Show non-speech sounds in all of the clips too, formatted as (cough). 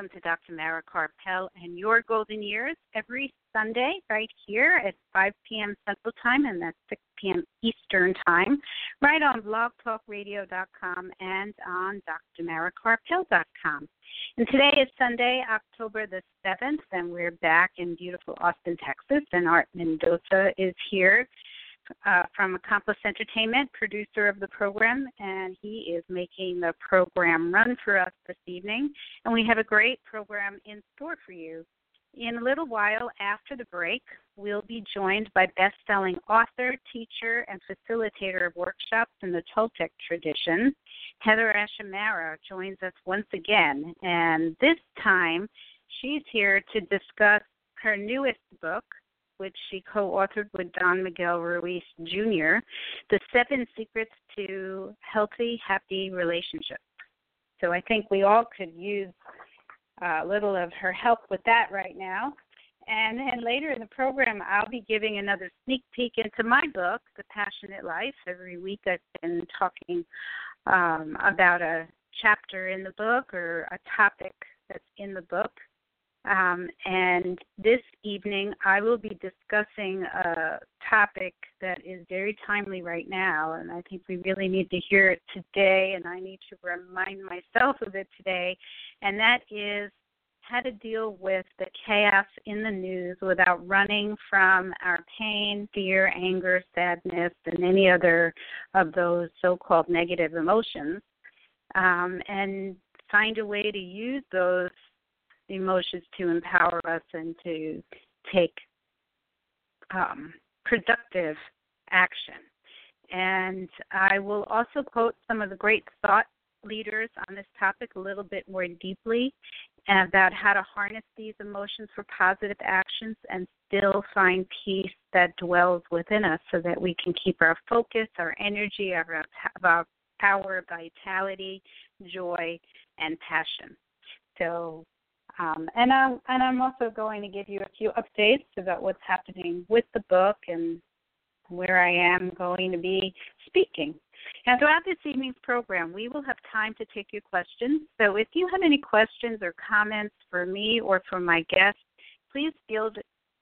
Welcome to Dr. Mara Karpel and Your Golden Years every Sunday right here at 5 p.m. Central Time and that's 6 p.m. Eastern Time, right on blogtalkradio.com and on drmarakarpel.com. And today is Sunday, October the 7th, and we're back in beautiful Austin, Texas, and Art Mendoza is here uh, from Accomplice Entertainment, producer of the program, and he is making the program run for us this evening. And we have a great program in store for you. In a little while after the break, we'll be joined by best selling author, teacher, and facilitator of workshops in the Toltec tradition. HeatherAsh Amara joins us once again, and this time she's here to discuss her newest book, which she co authored with Don Miguel Ruiz Jr., The Seven Secrets to Healthy, Happy Relationships. So I think we all could use a little of her help with that right now. And then later in the program, I'll be giving another sneak peek into my book, The Passionate Life. Every week I've been talking um, about a chapter in the book or a topic that's in the book. Um, and this evening, I will be discussing a topic that is very timely right now, and I think we really need to hear it today, and I need to remind myself of it today, and that is how to deal with the chaos in the news without running from our pain, fear, anger, sadness, and any other of those so called negative emotions, um, and find a way to use those emotions to empower us and to take um, productive action. And I will also quote some of the great thought leaders on this topic a little bit more deeply about how to harness these emotions for positive actions and still find peace that dwells within us so that we can keep our focus, our energy, our, our power, vitality, joy, and passion. So um, and I'm and I'm also going to give you a few updates about what's happening with the book and where I am going to be speaking. And throughout this evening's program, we will have time to take your questions. So if you have any questions or comments for me or for my guests, please feel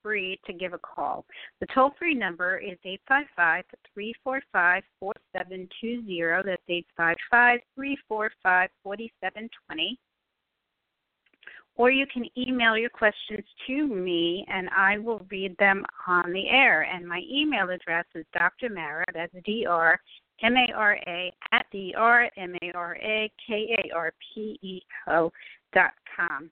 free to give a call. The toll free number is 855 345 4720. That's 855 345 4720 or you can email your questions to me and I will read them on the air. And my email address is Dr. Mara, that's D R M A R A, at D R M A R A K A R P E L dot com.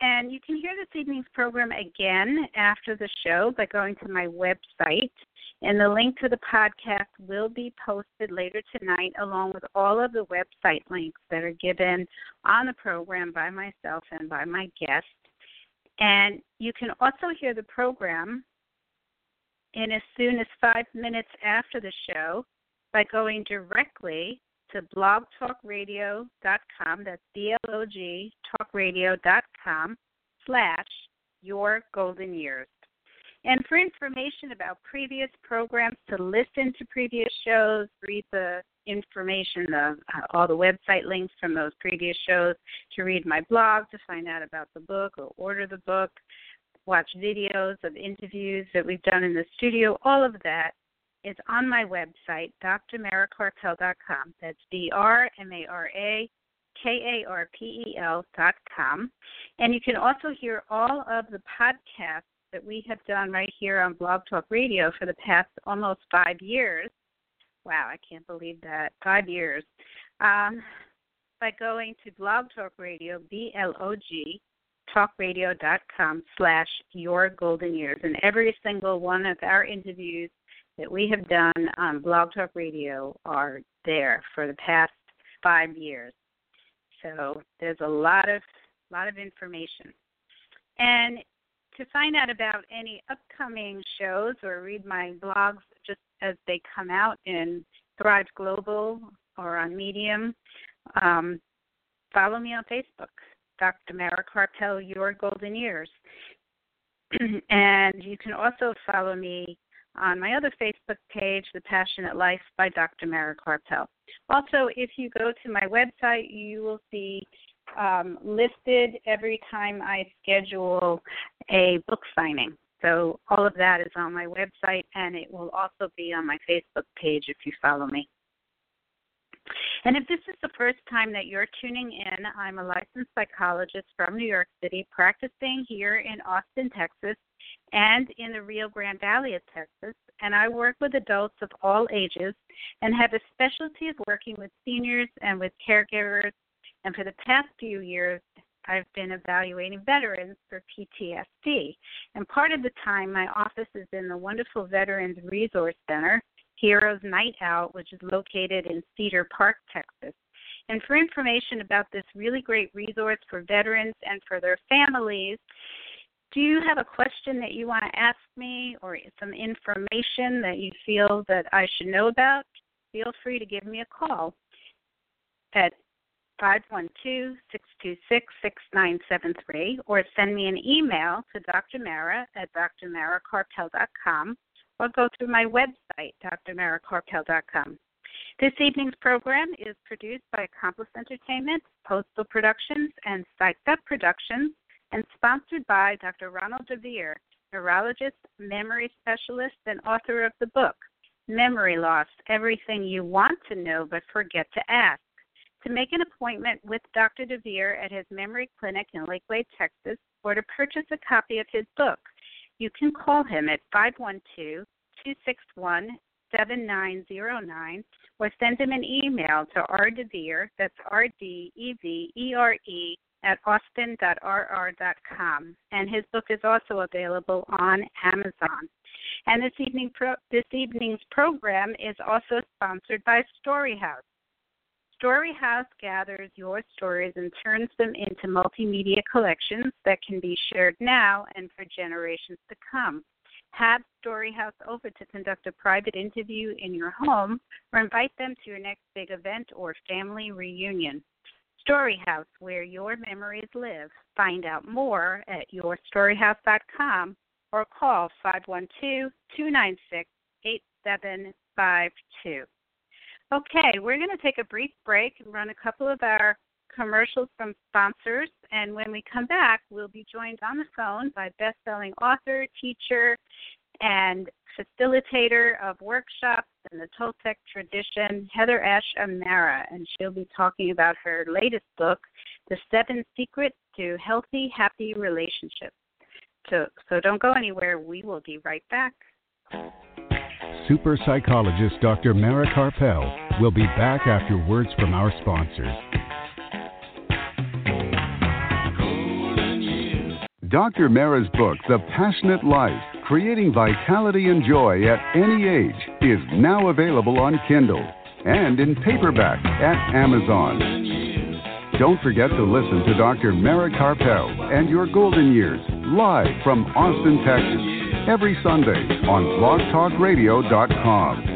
And you can hear this evening's program again after the show by going to my website, and the link to the podcast will be posted later tonight, along with all of the website links that are given on the program by myself and by my guest. And you can also hear the program in as soon as five minutes after the show by going directly to blogtalkradio.com. That's B-L-O-G talkradio.com slash your golden years. And for information about previous programs, to listen to previous shows, read the information, the, uh, all the website links from those previous shows, to read my blog, to find out about the book or order the book, watch videos of interviews that we've done in the studio, all of that is on my website, drmarakarpel.com. That's D R M A R A K A R P E L dot com. And you can also hear all of the podcasts that we have done right here on Blog Talk Radio for the past almost five years. Wow, I can't believe that. Five years. Um, by going to Blog Talk Radio, B L O G, talkradio.com slash your golden years. And every single one of our interviews that we have done on Blog Talk Radio are there for the past five years. So there's a lot of lot of information. And to find out about any upcoming shows or read my blogs just as they come out in Thrive Global or on Medium, um, follow me on Facebook, Dr. Mara Karpel, Your Golden Years. (clears throat) and you can also follow me on my other Facebook page, The Passionate Life by Dr. Mara Karpel. Also, if you go to my website, you will see um, listed every time I schedule a book signing. So all of that is on my website, and it will also be on my Facebook page if you follow me. And if this is the first time that you're tuning in, I'm a licensed psychologist from New York City, practicing here in Austin, Texas, and in the Rio Grande Valley of Texas. And I work with adults of all ages and have a specialty of working with seniors and with caregivers. And for the past few years, I've been evaluating veterans for PTSD. And part of the time, my office is in the wonderful Veterans Resource Center Heroes Night Out, which is located in Cedar Park, Texas. And for information about this really great resource for veterans and for their families, do you have a question that you want to ask me or some information that you feel that I should know about? Feel free to give me a call at 512-626-6973 or send me an email to Dr. Mara at drmarakarpel.com or go through my website, drmarakarpel.com. This evening's program is produced by Accomplice Entertainment, Postal Productions, and Psyched Up Productions, and sponsored by Dr. Ronald DeVere, neurologist, memory specialist, and author of the book, Memory Loss Everything You Want to Know But Forget to Ask. To make an appointment with Dr. DeVere at his memory clinic in Lakeway, Texas, or to purchase a copy of his book, you can call him at 512 261 7909 or send him an email to rdevere, that's R D E V E R E, at austin.rr.com. And his book is also available on Amazon. And this evening pro- this evening's program is also sponsored by Storyhouse. Storyhouse gathers your stories and turns them into multimedia collections that can be shared now and for generations to come. Have Storyhouse over to conduct a private interview in your home or invite them to your next big event or family reunion. Storyhouse, where your memories live. Find out more at yourstoryhouse.com or call 512 296 8752. Okay, we're going to take a brief break and run a couple of our commercials from sponsors. And when we come back, we'll be joined on the phone by best selling author, teacher, and facilitator of workshops in the Toltec tradition, Heather Ash Amara. And she'll be talking about her latest book, The Seven Secrets to Healthy, Happy Relationships. So, so don't go anywhere. We will be right back super psychologist Dr. Mara Karpel will be back after words from our sponsors. Dr. Mara's book, The Passionate Life Creating Vitality and Joy at Any Age, is now available on Kindle and in paperback at Amazon. Don't forget to listen to Dr. Mara Karpel and Your Golden Years live from Austin, Texas every Sunday on blogtalkradio.com.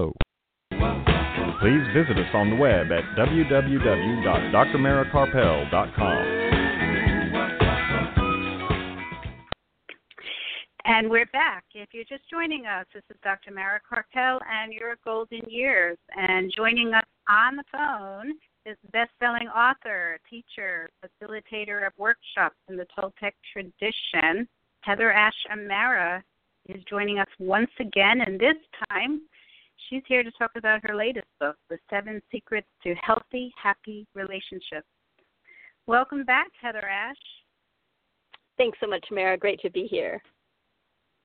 Please visit us on the web at www.drmarakarpel.com. And we're back. If you're just joining us, this is Dr. Mara Karpel and your golden years. And joining us on the phone is best-selling author, teacher, facilitator of workshops in the Toltec tradition, Heather Ash Amara is joining us once again, and this time She's here to talk about her latest book, The Seven Secrets to Healthy, Happy Relationships. Welcome back, Heather Ash. Thanks so much, Mara. Great to be here.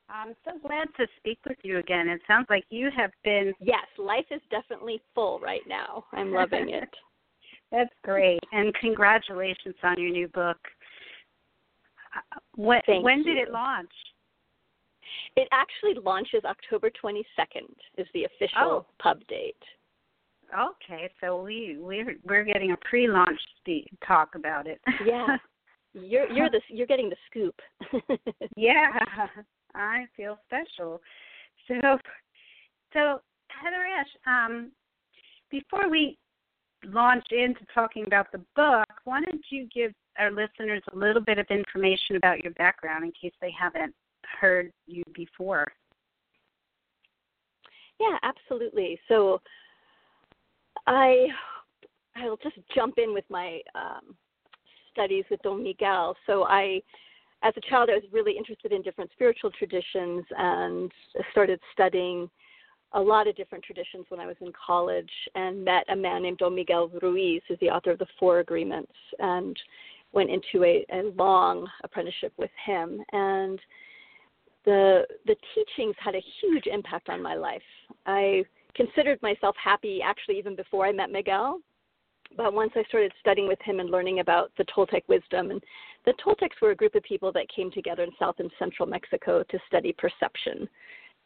I'm so glad to speak with you again. It sounds like you have been. Yes, life is definitely full right now. I'm loving it. (laughs) That's great. And congratulations on your new book. Uh, what, Thank when you. did it launch? It actually launches October 22nd is the official Oh. pub date. Okay, so we we're we're getting a pre-launch talk about it. Yeah. (laughs) You're you're the you're getting the scoop. (laughs) yeah, I feel special. So, so Heather Ash, um, before we launch into talking about the book, why don't you give our listeners a little bit of information about your background in case they haven't heard you before? Yeah, absolutely. So I I'll just jump in with my um, studies with Don Miguel. So I as a child I was really interested in different spiritual traditions and started studying a lot of different traditions when I was in college and met a man named Don Miguel Ruiz, who's the author of the Four Agreements, and went into a, a long apprenticeship with him. And the the teachings had a huge impact on my life. I considered myself happy actually even before I met Miguel. But once I started studying with him and learning about the Toltec wisdom, and the Toltecs were a group of people that came together in South and Central Mexico to study perception.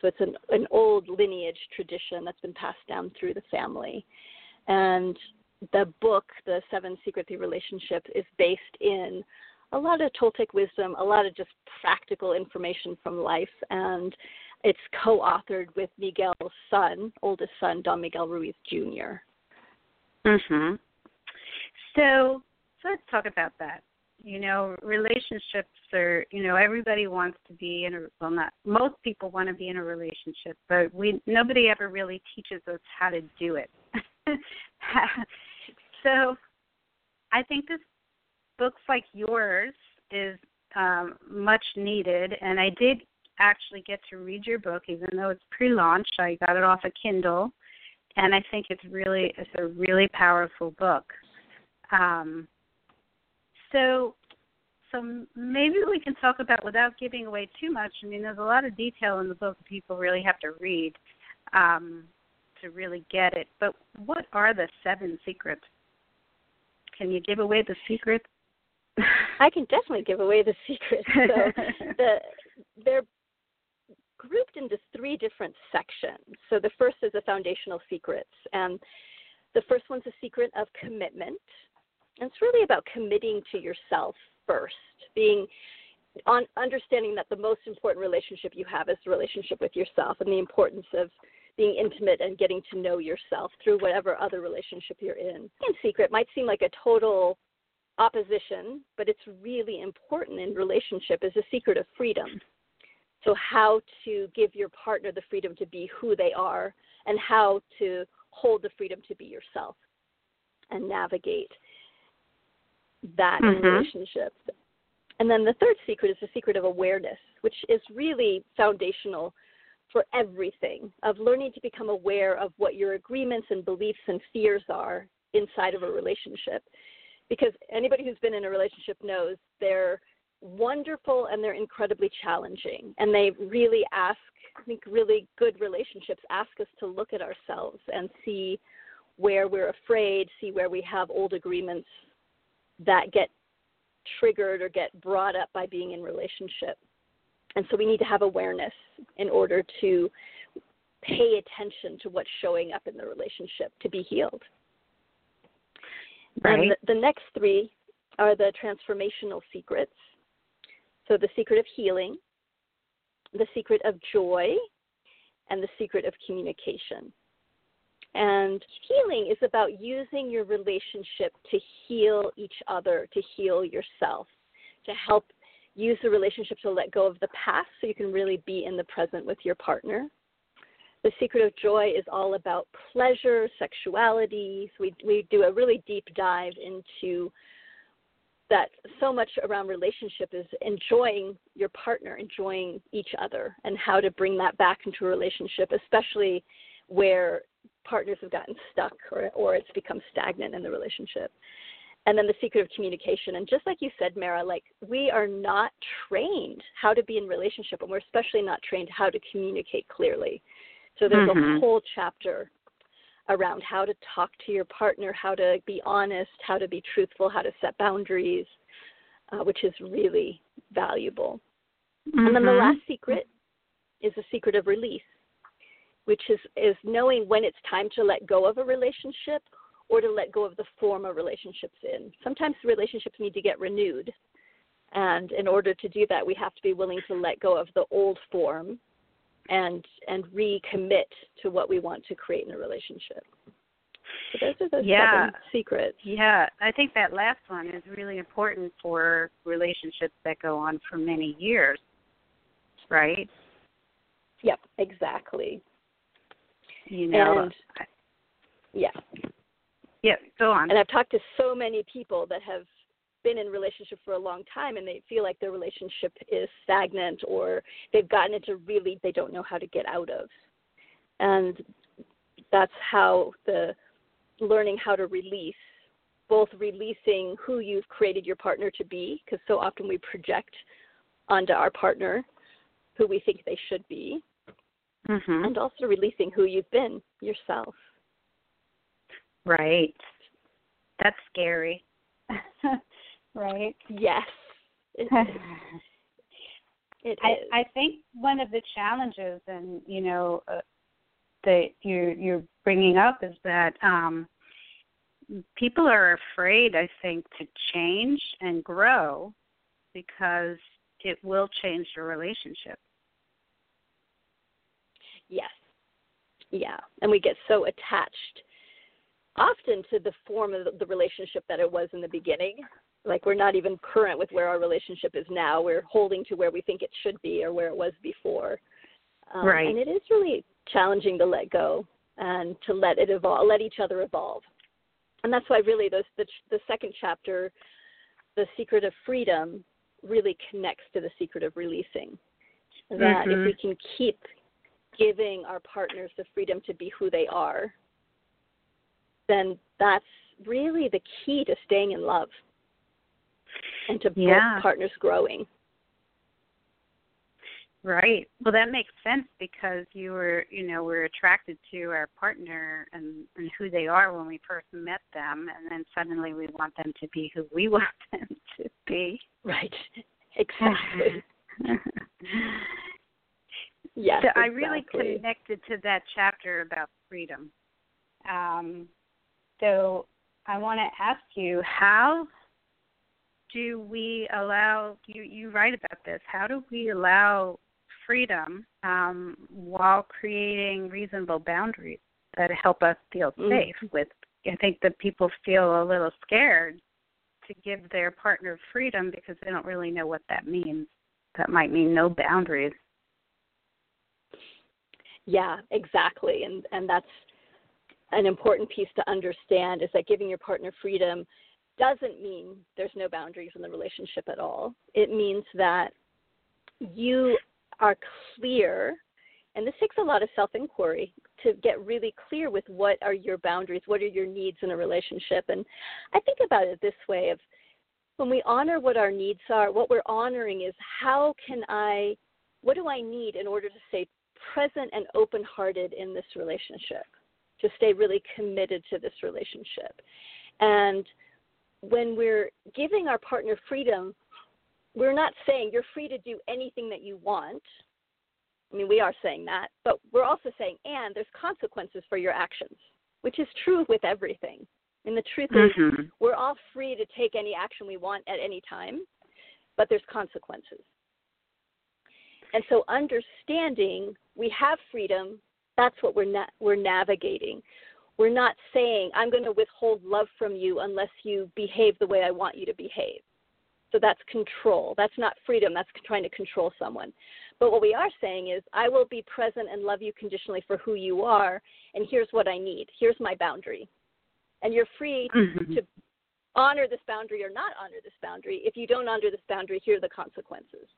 So it's an, an old lineage tradition that's been passed down through the family. And the book, The Seven Secret Three Relationships, is based in a lot of Toltec wisdom, a lot of just practical information from life, and it's co-authored with Miguel's son, oldest son, Don Miguel Ruiz Jr. Mm-hmm. So, so let's talk about that. You know, relationships are, you know, everybody wants to be in a well not most people want to be in a relationship, but we nobody ever really teaches us how to do it. (laughs) so, I think this books like yours is um, much needed, and I did actually get to read your book, even though it's pre-launch. I got it off a Kindle, and I think it's really it's a really powerful book. Um, so, so maybe we can talk about without giving away too much. I mean, there's a lot of detail in the book people really have to read um, to really get it. But what are the seven secrets? Can you give away the secrets? I can definitely give away the secret. So (laughs) the they're grouped into three different sections. So the first is the foundational secrets, and the first one's a secret of commitment. And it's really about committing to yourself first, being on understanding that the most important relationship you have is the relationship with yourself, and the importance of being intimate and getting to know yourself through whatever other relationship you're in. And secret might seem like a total opposition, but it's really important in relationship is the secret of freedom. So how to give your partner the freedom to be who they are and how to hold the freedom to be yourself and navigate that in Mhm. relationships. And then the third secret is the secret of awareness, which is really foundational for everything of learning to become aware of what your agreements and beliefs and fears are inside of a relationship because anybody who's been in a relationship knows they're wonderful and they're incredibly challenging. And they really ask i think really good relationships ask us to look at ourselves and see where we're afraid see where we have old agreements that get triggered or get brought up by being in relationship. And so we need to have awareness in order to pay attention to what's showing up in the relationship to be healed Right. and the, the next three are the transformational secrets. So the secret of healing, the secret of joy, and the secret of communication. And healing is about using your relationship to heal each other, to heal yourself, to help use the relationship to let go of the past so you can really be in the present with your partner. The secret of joy is all about pleasure, sexuality. So we we do a really deep dive into that so much around relationship is enjoying your partner, enjoying each other, and how to bring that back into a relationship, especially where partners have gotten stuck or, or it's become stagnant in the relationship. and then the secret of communication. And just like you said, Mara, like we are not trained how to be in relationship, and we're especially not trained how to communicate clearly. So there's Mhm. a whole chapter around how to talk to your partner, how to be honest, how to be truthful, how to set boundaries, uh, which is really valuable. And then the Mhm. last secret is the secret of release, which is is knowing when it's time to let go of a relationship or to let go of the form a relationship's in. Sometimes relationships need to get renewed. And in order to do that, we have to be willing to let go of the old form and and recommit to what we want to create in a relationship. So those are the Yeah. seven secrets. Yeah, I think that last one is really important for relationships that go on for many years, right? Yep, exactly. You know, And yeah. yeah, go on. And I've talked to so many people that have been in relationship for a long time and they feel like their relationship is stagnant or they've gotten into really they don't know how to get out of. And that's how the learning how to release both releasing who you've created your partner to be because so often we project onto our partner who we think they should be Mhm. and also releasing who you've been yourself. Right. That's scary. (laughs) right? Yes. It (laughs) is. It I. I think one of the challenges, and you know, uh, that you're you're bringing up is that um, people are afraid. I think to change and grow because it will change the relationship. Yes. Yeah. And we get so attached often to the form of the relationship that it was in the beginning. Like we're not even current with where our relationship is now. We're holding to where we think it should be or where it was before. Um, Right. And it is really challenging to let go and to let it evolve, let each other evolve. And that's why really those, the, the second chapter, the secret of freedom, really connects to the secret of releasing. That Mhm. if we can keep giving our partners the freedom to be who they are, then that's really the key to staying in love and to Yeah. both partners growing. Right. Well, that makes sense because you were, you know, we're attracted to our partner and, and who they are when we first met them, and then suddenly we want them to be who we (laughs) want them to be. Right. Exactly. (laughs) yes. so I really connected to that chapter about freedom. Um, so I want to ask you, how do we allow you? You write about this. How do we allow freedom um, while creating reasonable boundaries that help us feel Mm. safe? With I think that people feel a little scared to give their partner freedom because they don't really know what that means. That might mean no boundaries. Yeah, exactly. And and that's an important piece to understand is that giving your partner freedom doesn't mean there's no boundaries in the relationship at all. It means that you are clear and this takes a lot of self inquiry to get really clear with what are your boundaries, what are your needs in a relationship. And I think about it this way of when we honor what our needs are, what we're honoring is how can I what do I need in order to stay present and open hearted in this relationship, to stay really committed to this relationship. And when we're giving our partner freedom, we're not saying you're free to do anything that you want. I mean, we are saying that, but we're also saying, and there's consequences for your actions, which is true with everything. And the truth is, Mhm. we're all free to take any action we want at any time, but there's consequences. And so understanding we have freedom, that's what we're na- we're navigating. We're not saying I'm going to withhold love from you unless you behave the way I want you to behave. So that's control. That's not freedom. That's trying to control someone. But what we are saying is I will be present and love you conditionally for who you are and here's what I need. Here's my boundary. And you're free Mhm. to honor this boundary or not honor this boundary. If you don't honor this boundary, here are the consequences.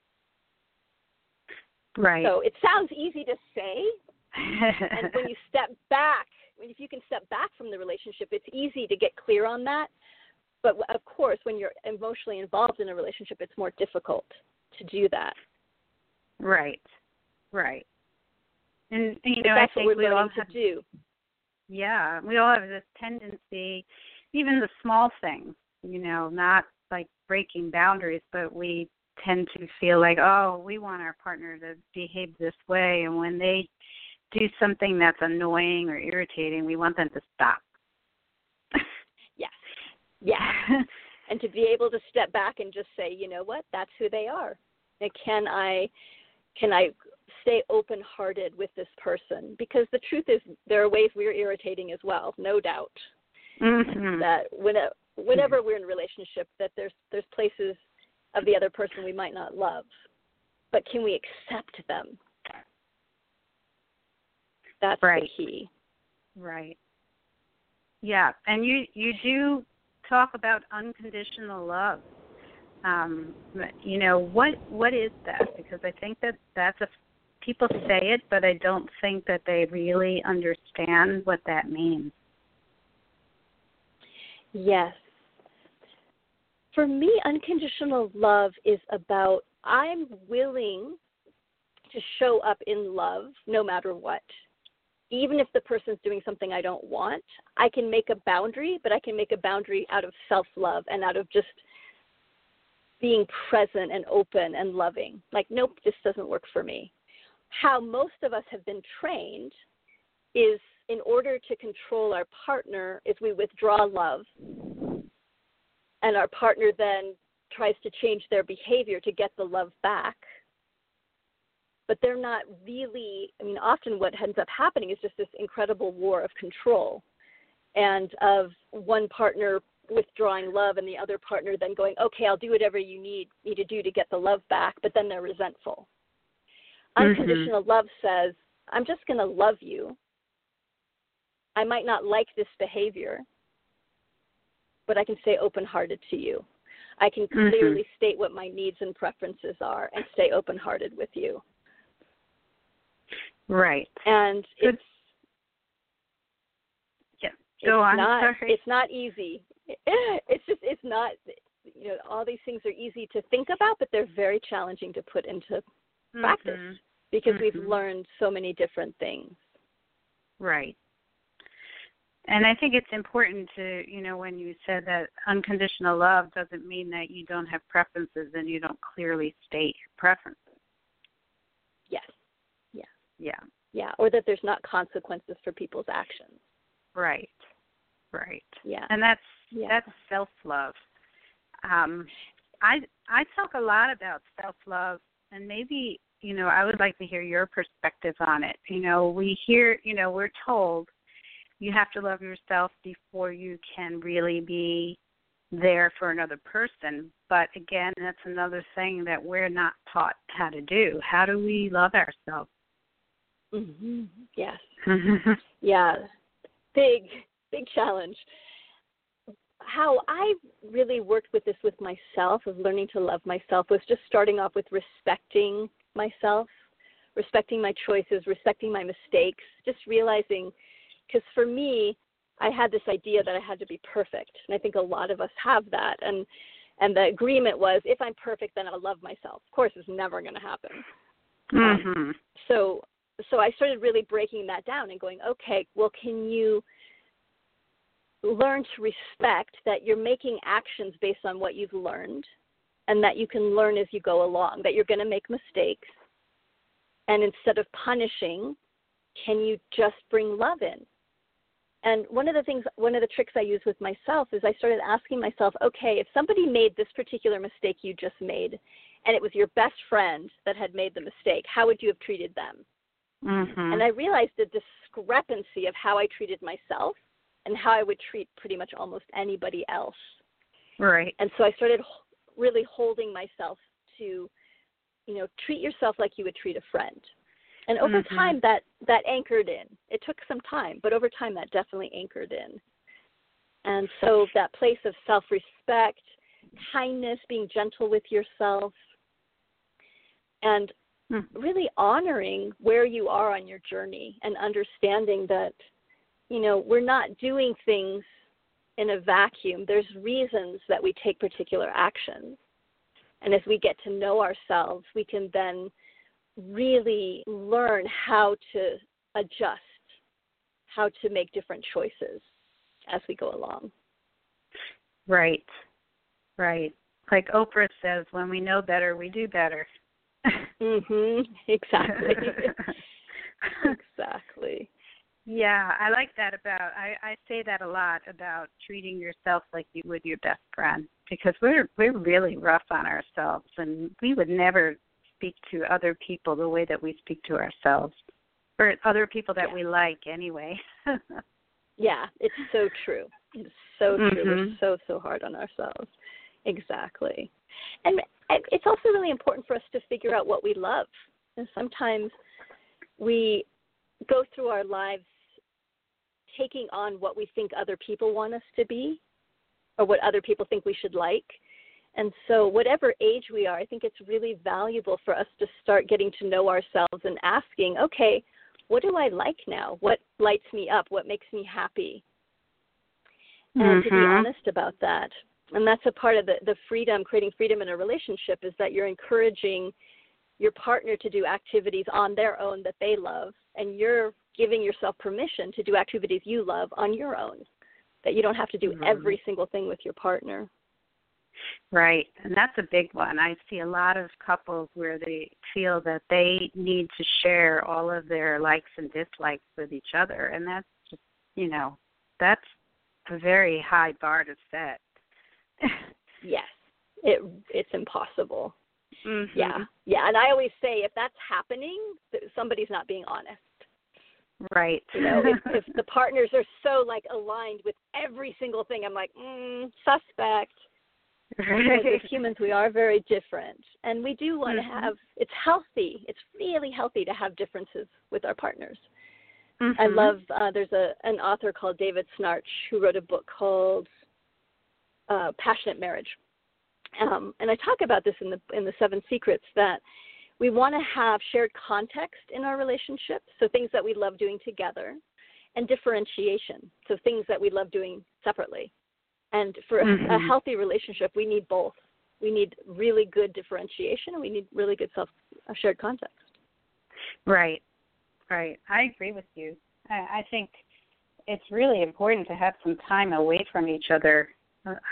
Right. So it sounds easy to say, and when you (laughs) step back, if you can step back from the relationship, it's easy to get clear on that. but of course, when you're emotionally involved in a relationship, it's more difficult to do that. Right. Right. And you know, that's I think what we're we all have to do. yeah, we all have this tendency, even the small things, you know, not like breaking boundaries, but we tend to feel like, oh, we want our partner to behave this way, and when they do something that's annoying or irritating, we want them to stop. yes. (laughs) Yeah. (laughs) and to be able to step back and just say, you know what, that's who they are. And can I can I stay open hearted with this person? Because the truth is there are ways we're irritating as well, no doubt. Mm-hmm. That when whenever we're in a relationship that there's there's places of the other person we might not love. But can we accept them? That's right. the key. Right. Yeah, and you you do talk about unconditional love. Um, you know what what is that? Because I think that that's a people say it, but I don't think that they really understand what that means. Yes. For me, unconditional love is about I'm willing to show up in love no matter what. Even if the person's doing something I don't want, I can make a boundary, but I can make a boundary out of self love and out of just being present and open and loving. Like, nope, this doesn't work for me. How most of us have been trained is in order to control our partner, is we withdraw love and our partner then tries to change their behavior to get the love back but they're not really i mean often what ends up happening is just this incredible war of control and of one partner withdrawing love and the other partner then going okay i'll do whatever you need me to do to get the love back but then they're resentful Mhm. unconditional love says i'm just going to love you i might not like this behavior but I can stay open hearted to you. I can Mhm. clearly state what my needs and preferences are and stay open hearted with you. Right. And Good. it's Yeah. it's Go on. not Sorry. it's not easy. (laughs) It's just it's not you know, all these things are easy to think about, but they're very challenging to put into practice Mhm. because we've Mhm. learned so many different things. Right. And I think it's important to, you know, when you said that unconditional love doesn't mean that you don't have preferences and you don't clearly state your preferences. Yeah. Yeah. Or that there's not consequences for people's actions. Right. Right. Yeah. And that's yeah. that's self love. Um I I talk a lot about self love and maybe, you know, I would like to hear your perspective on it. You know, we hear you know, we're told you have to love yourself before you can really be there for another person. But again, that's another thing that we're not taught how to do. How do we love ourselves? Hmm Yes. (laughs) Yeah. Big, big challenge. How I really worked with this with myself, of learning to love myself, was just starting off with respecting myself, respecting my choices, respecting my mistakes, just realizing, because for me, I had this idea that I had to be perfect, and I think a lot of us have that. And and the agreement was, if I'm perfect, then I'll love myself. Of course, it's never going to happen. Um, mhm. so so I started really breaking that down and going, okay, well, can you learn to respect that you're making actions based on what you've learned and that you can learn as you go along, that you're going to make mistakes. And instead of punishing, can you just bring love in? And one of the things, one of the tricks I use with myself is I started asking myself, okay, if somebody made this particular mistake you just made, and it was your best friend that had made the mistake, how would you have treated them? Mhm. And I realized the discrepancy of how I treated myself and how I would treat pretty much almost anybody else. right. And so I started really holding myself to, you know, treat yourself like you would treat a friend. And over Mhm. time that that anchored in. It took some time, but over time that definitely anchored in. And so that place of self-respect, kindness, being gentle with yourself, and. Hmm. really honoring where you are on your journey and understanding that you know we're not doing things in a vacuum. There's reasons that we take particular actions. And as we get to know ourselves, we can then really learn how to adjust, how to make different choices as we go along. Right. Right. Like Oprah says, when we know better, we do better. Mhm. (laughs) Exactly. (laughs) exactly. Yeah, I like that about I I say that a lot about treating yourself like you would your best friend because we're we're really rough on ourselves and we would never speak to other people the way that we speak to ourselves or other people that yeah. we like anyway. (laughs) yeah, it's so true. It's so true. Mm-hmm. We're so so hard on ourselves. Exactly. And it's also really important for us to figure out what we love. And sometimes we go through our lives taking on what we think other people want us to be or what other people think we should like. And so, whatever age we are, I think it's really valuable for us to start getting to know ourselves and asking, okay, what do I like now? What lights me up? What makes me happy? And mm-hmm. to be honest about that. And that's a part of the, the freedom, creating freedom in a relationship, is that you're encouraging your partner to do activities on their own that they love, and you're giving yourself permission to do activities you love on your own, that you don't have to do mm-hmm. every single thing with your partner. Right, and that's a big one. I see a lot of couples where they feel that they need to share all of their likes and dislikes with each other, and that's just, you know, that's a very high bar to set. Yes, it it's impossible. Mm-hmm. Yeah, yeah, and I always say if that's happening, somebody's not being honest. Right. You know, if, if (laughs) the partners are so like aligned with every single thing, I'm like, mm, suspect. Because as humans, we are very different, and we do want mm-hmm. to have. It's healthy. It's really healthy to have differences with our partners. Mm-hmm. I love. Uh, there's a an author called David Schnarch who wrote a book called uh, Passionate Marriage, um, and I talk about this in the in the Seven Secrets that we want to have shared context in our relationship, so things that we love doing together, and differentiation, so things that we love doing separately. And for mm-hmm. a healthy relationship, we need both. We need really good differentiation, and we need really good self uh, shared context. Right, right. I agree with you. I, I think it's really important to have some time away from each other.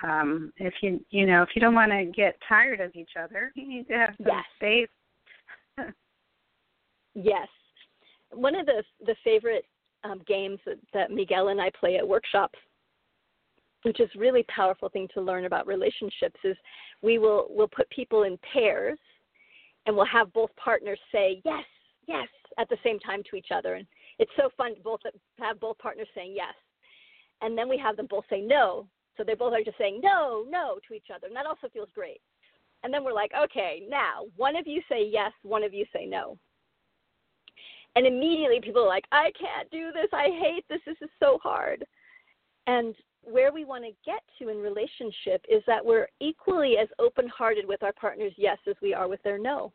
Um, if you you know if you don't want to get tired of each other, you need to have some yes. space. (laughs) yes, one of the the favorite um, games that, that Miguel and I play at workshops which is really powerful thing to learn about relationships is we will we'll put people in pairs and we'll have both partners say yes yes at the same time to each other and it's so fun to both have both partners saying yes and then we have them both say no so they both are just saying no no to each other and that also feels great and then we're like okay now one of you say yes one of you say no and immediately people are like i can't do this i hate this this is so hard and where we want to get to in relationship is that we're equally as open hearted with our partner's yes as we are with their no.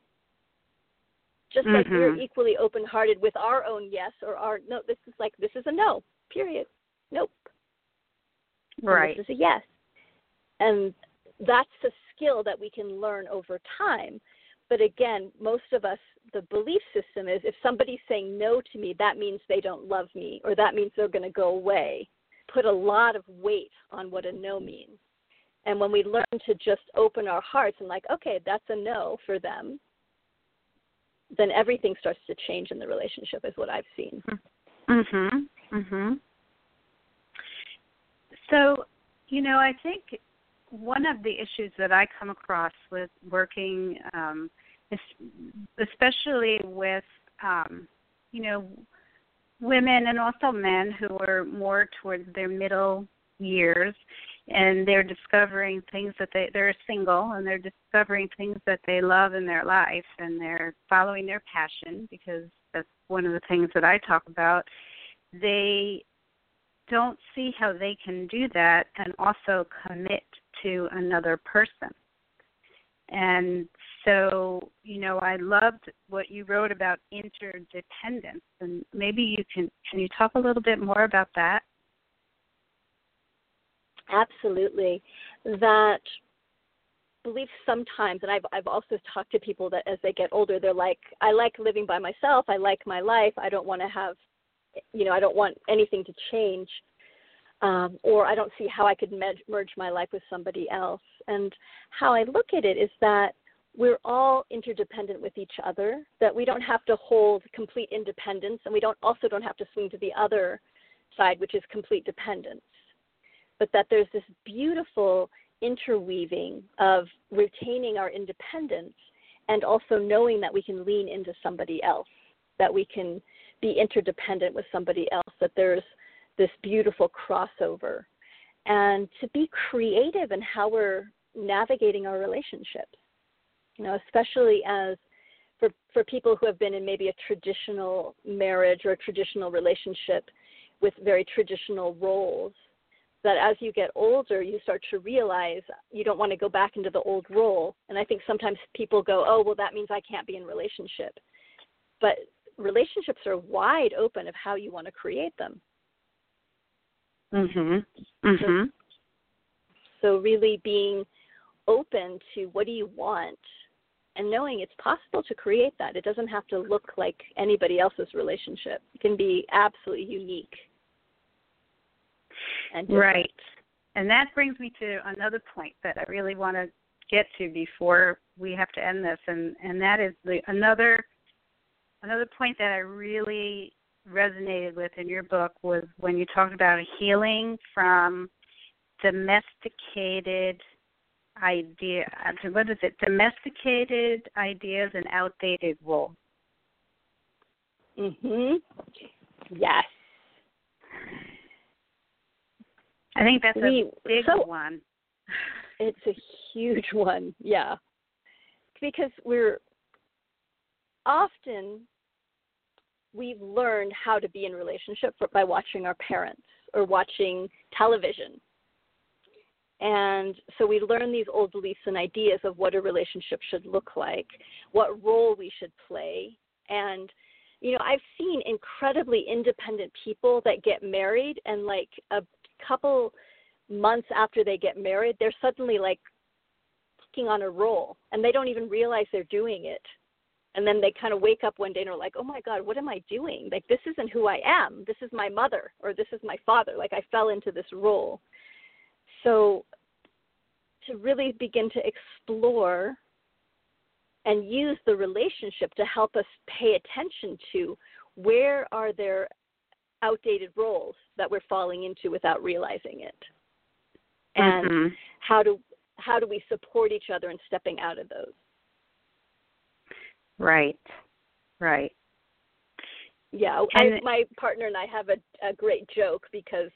Just mm-hmm. like we're equally open hearted with our own yes or our no, this is like, this is a no, period. Nope. Right. And this is a yes. And that's a skill that we can learn over time. But again, most of us, the belief system is if somebody's saying no to me, that means they don't love me or that means they're going to go away put a lot of weight on what a no means. And when we learn to just open our hearts and, like, okay, that's a no for them, then everything starts to change in the relationship, is what I've seen. Mhm. Mhm. So, you know, I think one of the issues that I come across with working, um, especially with, um, you know, women and also men who are more towards their middle years and they're discovering things that they they're single and they're discovering things that they love in their life and they're following their passion because that's one of the things that I talk about. They don't see how they can do that and also commit to another person and so, you know, I loved what you wrote about interdependence, and maybe you can can you talk a little bit more about that? Absolutely. That belief sometimes and I've I've also talked to people that as they get older they're like I like living by myself, I like my life, I don't want to have you know, I don't want anything to change. Um, or I don't see how I could med- merge my life with somebody else. And how I look at it is that we're all interdependent with each other, that we don't have to hold complete independence, and we don't also don't have to swing to the other side, which is complete dependence. But that there's this beautiful interweaving of retaining our independence and also knowing that we can lean into somebody else, that we can be interdependent with somebody else, that there's this beautiful crossover. And to be creative in how we're navigating our relationships. You know, especially as for for people who have been in maybe a traditional marriage or a traditional relationship with very traditional roles, that as you get older, you start to realize you don't want to go back into the old role. And I think sometimes people go, oh, well, that means I can't be in relationship. But relationships are wide open of how you want to create them. Mhm. Mhm. So, so really being open to what do you want and knowing it's possible to create that. It doesn't have to look like anybody else's relationship. It can be absolutely unique. And right. And that brings me to another point that I really want to get to before we have to end this and and that is the another another point that I really resonated with in your book was when you talked about healing from domesticated idea what is it? Domesticated ideas and outdated roles mhm yes. I think that's we, a big so, one. (laughs) It's a huge one yeah. Because we're often we've learned how to be in relationship by watching our parents or watching television. And so we learn these old beliefs and ideas of what a relationship should look like, what role we should play. And, you know, I've seen incredibly independent people that get married and like a couple months after they get married, they're suddenly like taking on a role and they don't even realize they're doing it and then they kind of wake up one day and are like oh my god what am i doing? Like this isn't who i am. This is my mother or this is my father. Like i fell into this role. So to really begin to explore and use the relationship to help us pay attention to where are there outdated roles that we're falling into without realizing it. And mm-hmm. how do how do we support each other in stepping out of those Right. Right. Yeah, I, my partner and I have a, a great joke because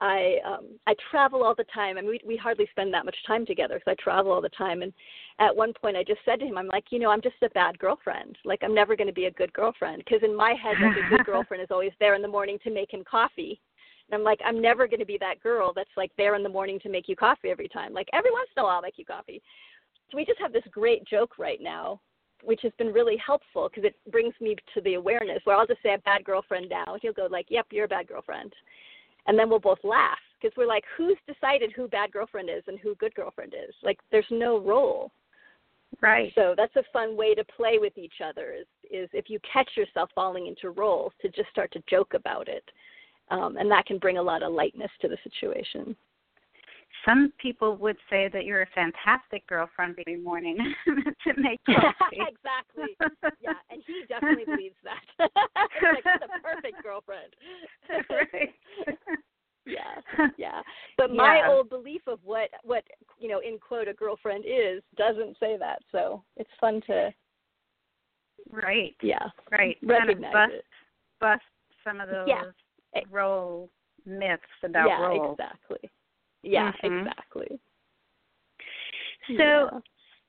I um I travel all the time. I mean, we we hardly spend that much time together because I travel all the time. And at one point, I just said to him, "I'm like, you know, I'm just a bad girlfriend. Like, I'm never going to be a good girlfriend because in my head, like a good (laughs) girlfriend is always there in the morning to make him coffee." And I'm like, I'm never going to be that girl that's like there in the morning to make you coffee every time. Like every once in a while, I'll make you coffee. So we just have this great joke right now which has been really helpful because it brings me to the awareness where I'll just say a bad girlfriend now. He'll go like, "Yep, you're a bad girlfriend," and then we'll both laugh because we're like, "Who's decided who bad girlfriend is and who good girlfriend is?" Like, there's no role. Right. So that's a fun way to play with each other. Is is if you catch yourself falling into roles to just start to joke about it, um, and that can bring a lot of lightness to the situation some people would say that you're a fantastic girlfriend every morning (laughs) to make (laughs) coffee. exactly. Yeah, and he definitely believes that. (laughs) like she's a perfect girlfriend. right. yeah, yeah. But yeah. my old belief of what what you know in quote a girlfriend is doesn't say that. So it's fun to. Right. Yeah. Right. Recognize kind of bust, it. bust some of those yeah. role myths about yeah, roles. exactly. Yeah, mm-hmm. exactly. So, yeah.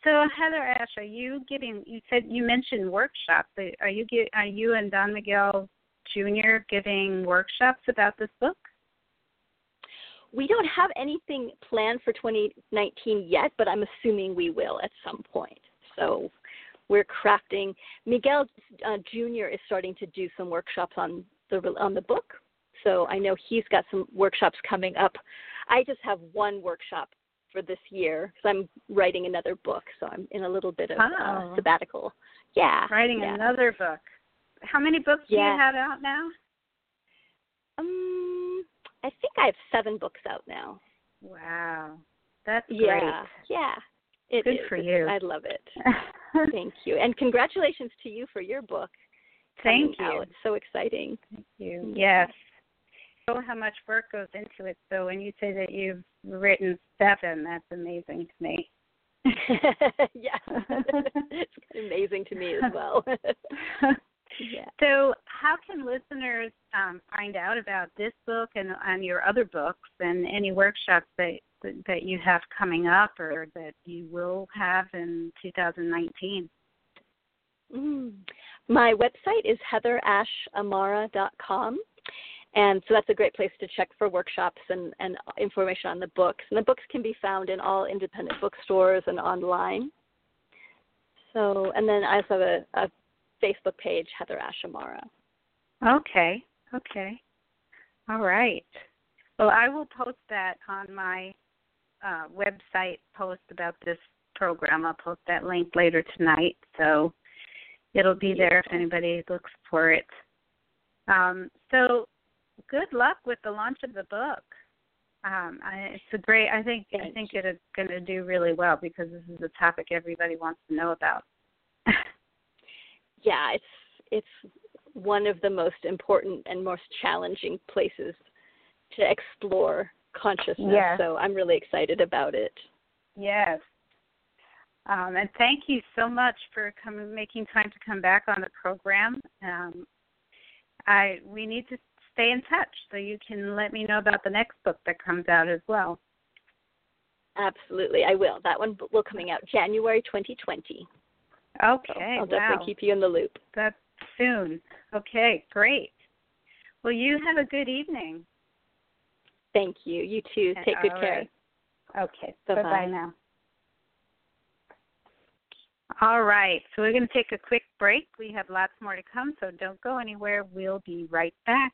so HeatherAsh, are you giving? You said you mentioned workshops. Are you get? Are you and Don Miguel Jr. giving workshops about this book? We don't have anything planned for 2019 yet, but I'm assuming we will at some point. So we're crafting. Miguel uh, Jr. is starting to do some workshops on the on the book. So I know he's got some workshops coming up I just have one workshop for this year because I'm writing another book, so I'm in a little bit of uh, oh. uh, sabbatical. Yeah, writing yeah. another book. How many books yeah. do you have out now? Um, I think I have seven books out now. Wow, that's yeah, great. Yeah, it Good is. for you. I love it. (laughs) Thank you, and congratulations to you for your book. Thank you. Out. It's so exciting. Thank you. Yes. Know how much work goes into it. So when you say that you've written seven, that's amazing to me. (laughs) yeah, (laughs) it's amazing to me as well. (laughs) yeah. So, how can listeners um, find out about this book and, and your other books and any workshops that that you have coming up or that you will have in 2019? Mm. My website is heatherashamara.com. And so that's a great place to check for workshops and, and information on the books. And the books can be found in all independent bookstores and online. So, and then I also have a, a Facebook page, HeatherAsh Amara. Okay, okay. All right. Well, I will post that on my uh, website post about this program. I'll post that link later tonight. So it'll be there if anybody looks for it. Um, so good luck with the launch of the book. Um, I, it's a great. I think I think it's going to do really well because this is a topic everybody wants to know about. (laughs) yeah, it's it's one of the most important and most challenging places to explore consciousness. Yes. So I'm really excited about it. Yes. Um, and thank you so much for coming, making time to come back on the program. Um, I we need to stay in touch so you can let me know about the next book that comes out as well. Absolutely, I will. That one will coming out January 2020. Okay, so I'll wow. definitely keep you in the loop. That's soon. Okay, great. Well, you have a good evening. Thank you. You too. Take good All care. Okay. Bye bye now. All right. So we're going to take a quick break. We have lots more to come, so don't go anywhere. We'll be right back.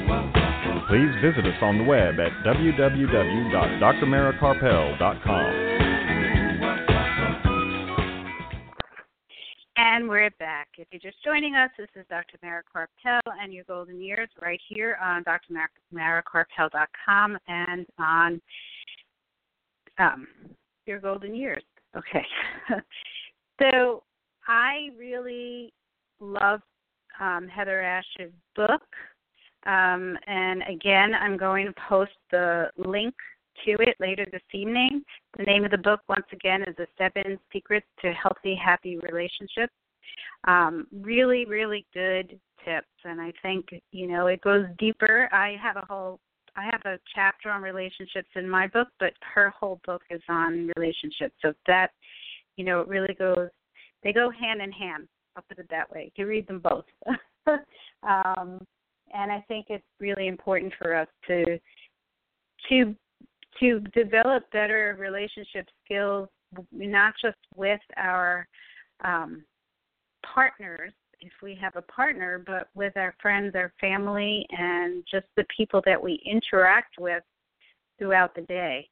512-261-7909. Please visit us on the web at www.drmarakarpel.com. And we're back. If you're just joining us, this is Dr. Mara Karpel and your golden years right here on drmarakarpel.com and on um, your golden years. Okay. (laughs) so I really love um, HeatherAsh's book. Um, and again, I'm going to post the link to it later this evening. The name of the book, once again, is The Seven Secrets to Healthy, Happy Relationships. Um, really, really good tips, and I think you know it goes deeper. I have a whole, I have a chapter on relationships in my book, but her whole book is on relationships. So that, you know, it really goes. They go hand in hand. I'll put it that way. You can read them both. (laughs) um, and I think it's really important for us to to to develop better relationship skills, not just with our um, partners, if we have a partner, but with our friends, our family, and just the people that we interact with throughout the day.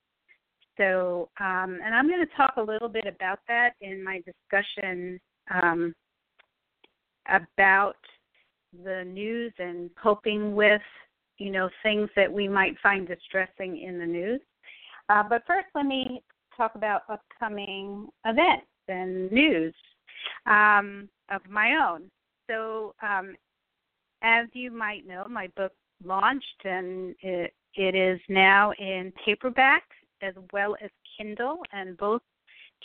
So, um, and I'm going to talk a little bit about that in my discussion um, about the news and coping with you know things that we might find distressing in the news. Uh, but first, let me talk about upcoming events and news. um, of my own. So, um, as you might know, my book launched and it, it is now in paperback as well as Kindle, and both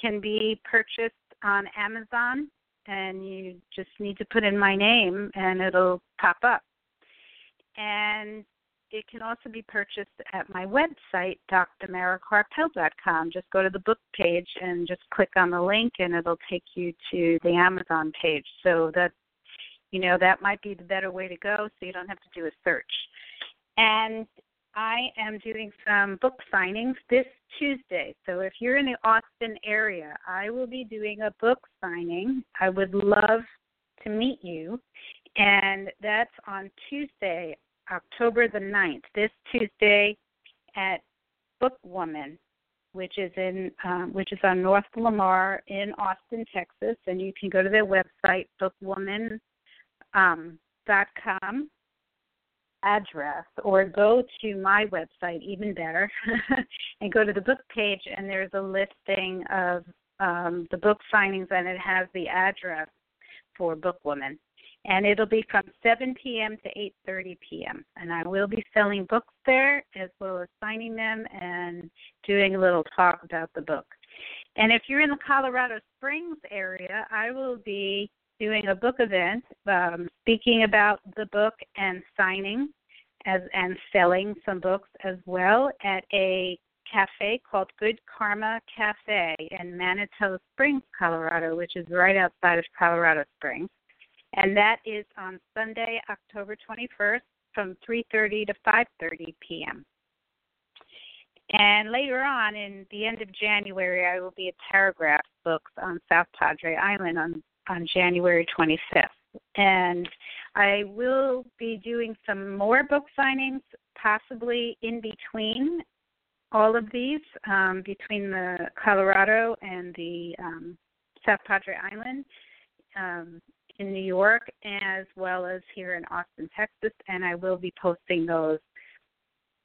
can be purchased on Amazon. And you just need to put in my name, and it'll pop up. And it can also be purchased at my website, drmarakarpel.com. Just go to the book page and just click on the link, and it'll take you to the Amazon page. So that you know that might be the better way to go, so you don't have to do a search. And I am doing some book signings this Tuesday. So if you're in the Austin area, I will be doing a book signing. I would love to meet you. And that's on Tuesday, October the 9th, this Tuesday at Bookwoman, which is in um, which is on North Lamar in Austin, Texas, and you can go to their website bookwoman.com um, .com address or go to my website even better (laughs) and go to the book page and there's a listing of um, the book signings and it has the address for bookwoman and it'll be from 7 p.m. to 8:30 p.m. and I will be selling books there as well as signing them and doing a little talk about the book. And if you're in the Colorado Springs area, I will be doing a book event, um, speaking about the book and signing as and selling some books as well at a cafe called Good Karma Cafe in Manitou Springs, Colorado, which is right outside of Colorado Springs and that is on Sunday, October 21st from 3:30 to 5:30 p.m. And later on, in the end of January, I will be at Paragraph Books on South Padre Island on on January 25th, and I will be doing some more book signings, possibly in between all of these, um, between the Colorado and the um, South Padre Island. Um, in New York as well as here in Austin, Texas, and I will be posting those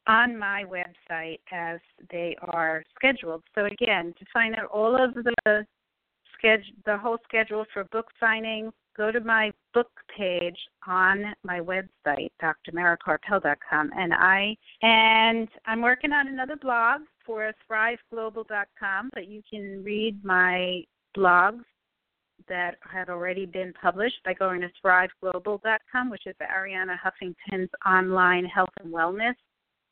on my website as they are scheduled. So again, to find out all of the schedule, the whole schedule for book signings, go to my book page on my website, drmarakarpel.com, and I and I'm working on another blog for thriveglobal.com, but you can read my blogs that had already been published by going to thriveglobal.com, which is Arianna Huffington's online health and wellness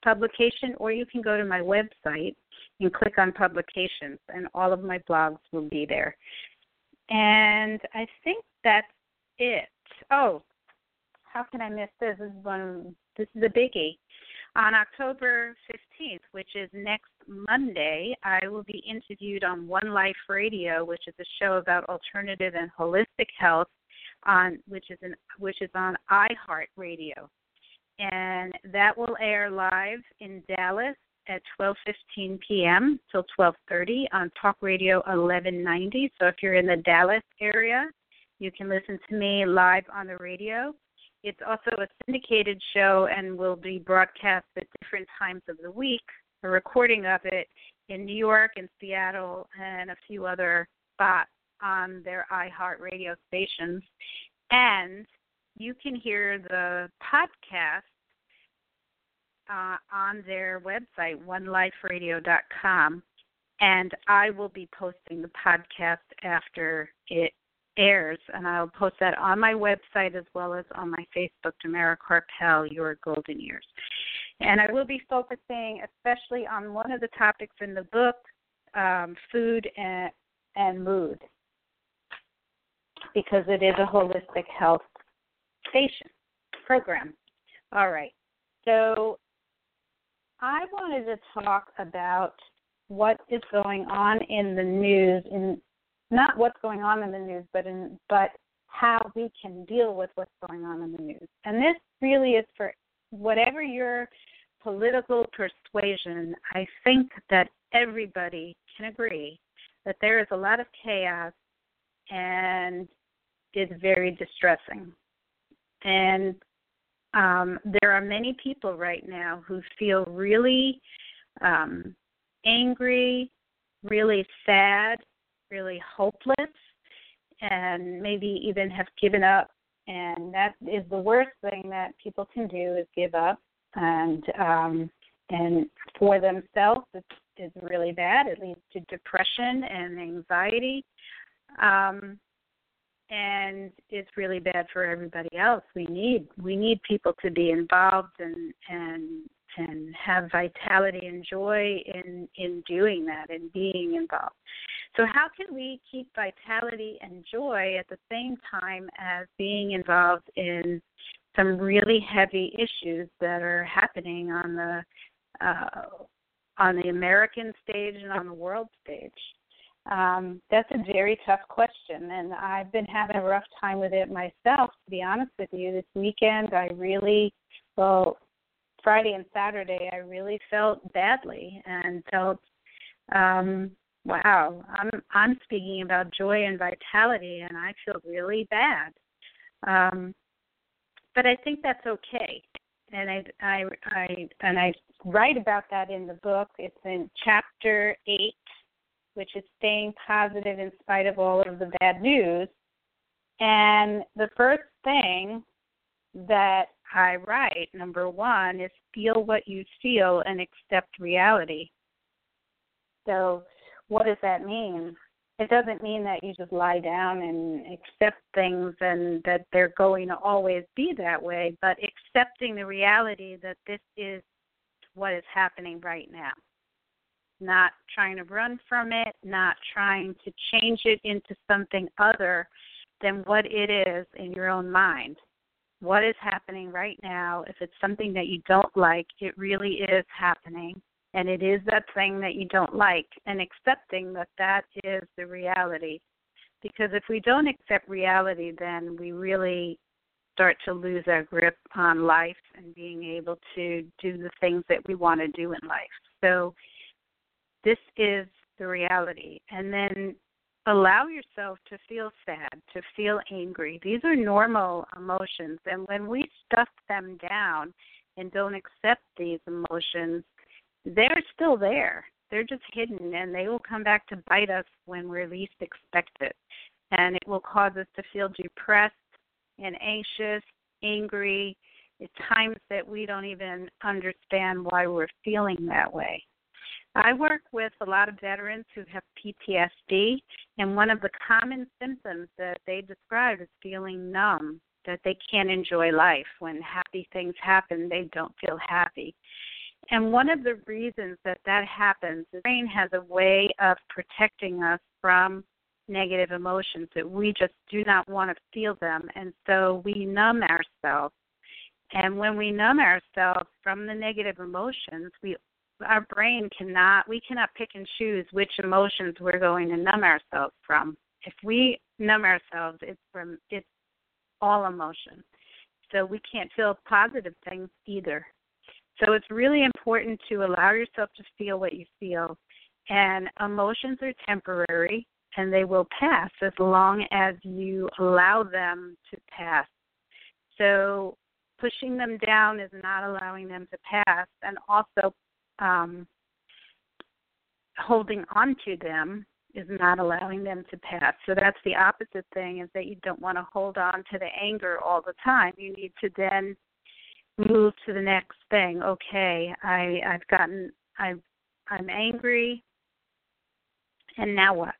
publication, or you can go to my website and click on publications, and all of my blogs will be there. And I think that's it. Oh, how can I miss this? This is one. This is a biggie. On October 15th, which is next Monday, I will be interviewed on One Life Radio, which is a show about alternative and holistic health, on which is an, which is on iHeartRadio, and that will air live in Dallas at 12:15 p.m. till 12:30 on Talk Radio 1190. So if you're in the Dallas area, you can listen to me live on the radio. It's also a syndicated show and will be broadcast at different times of the week. A recording of it in New York and Seattle and a few other spots on their iHeartRadio stations. And you can hear the podcast uh, on their website, oneliferadio.com. And I will be posting the podcast after it airs, and I'll post that on my website as well as on my Facebook, Tamara Karpel, Your Golden Years. And I will be focusing especially on one of the topics in the book, um, food and, and mood, because it is a holistic health station program. All right. So I wanted to talk about what is going on in the news in not what's going on in the news, but in but how we can deal with what's going on in the news. And this really is for whatever your political persuasion. I think that everybody can agree that there is a lot of chaos and it's very distressing. And um, there are many people right now who feel really um, angry, really sad, really hopeless and maybe even have given up. And that is the worst thing that people can do is give up. And um, and for themselves, it's, really bad. It leads to depression and anxiety. Um, and it's really bad for everybody else. We need we need people to be involved and and and have vitality and joy in in doing that and being involved. So how can we keep vitality and joy at the same time as being involved in some really heavy issues that are happening on the uh, on the American stage and on the world stage? Um, that's a very tough question, and I've been having a rough time with it myself. To be honest with you, this weekend I really, well, Friday and Saturday I really felt badly and felt, um, wow, I'm I'm speaking about joy and vitality, and I feel really bad. Um, but I think that's okay, and I I I and I write about that in the book. It's in chapter eight which is staying positive in spite of all of the bad news. And the first thing that I write, number one, is feel what you feel and accept reality. So, what does that mean? It doesn't mean that you just lie down and accept things and that they're going to always be that way, but accepting the reality that this is what is happening right now not trying to run from it, not trying to change it into something other than what it is in your own mind. What is happening right now, if it's something that you don't like, it really is happening. And it is that thing that you don't like, and accepting that that is the reality. Because if we don't accept reality, then we really start to lose our grip on life and being able to do the things that we want to do in life. So this is the reality. And then allow yourself to feel sad, to feel angry. These are normal emotions. And when we stuff them down and don't accept these emotions, they're still there. They're just hidden and they will come back to bite us when we're least expected. And it will cause us to feel depressed and anxious, angry. At times that we don't even understand why we're feeling that way. I work with a lot of veterans who have PTSD, and one of the common symptoms that they describe is feeling numb, that they can't enjoy life. When happy things happen, they don't feel happy. And one of the reasons that that happens, the brain has a way of protecting us from negative emotions that we just do not want to feel them. And so we numb ourselves. And when we numb ourselves from the negative emotions, we our brain cannot we cannot pick and choose which emotions we're going to numb ourselves from. If we numb ourselves, it's from it's all emotion. So we can't feel positive things either. So it's really important to allow yourself to feel what you feel. And emotions are temporary and they will pass as long as you allow them to pass. So pushing them down is not allowing them to pass and also um, holding on to them is not allowing them to pass. So that's the opposite thing is that you don't want to hold on to the anger all the time. You need to then move to the next thing. Okay, I I've gotten I I'm angry and now what?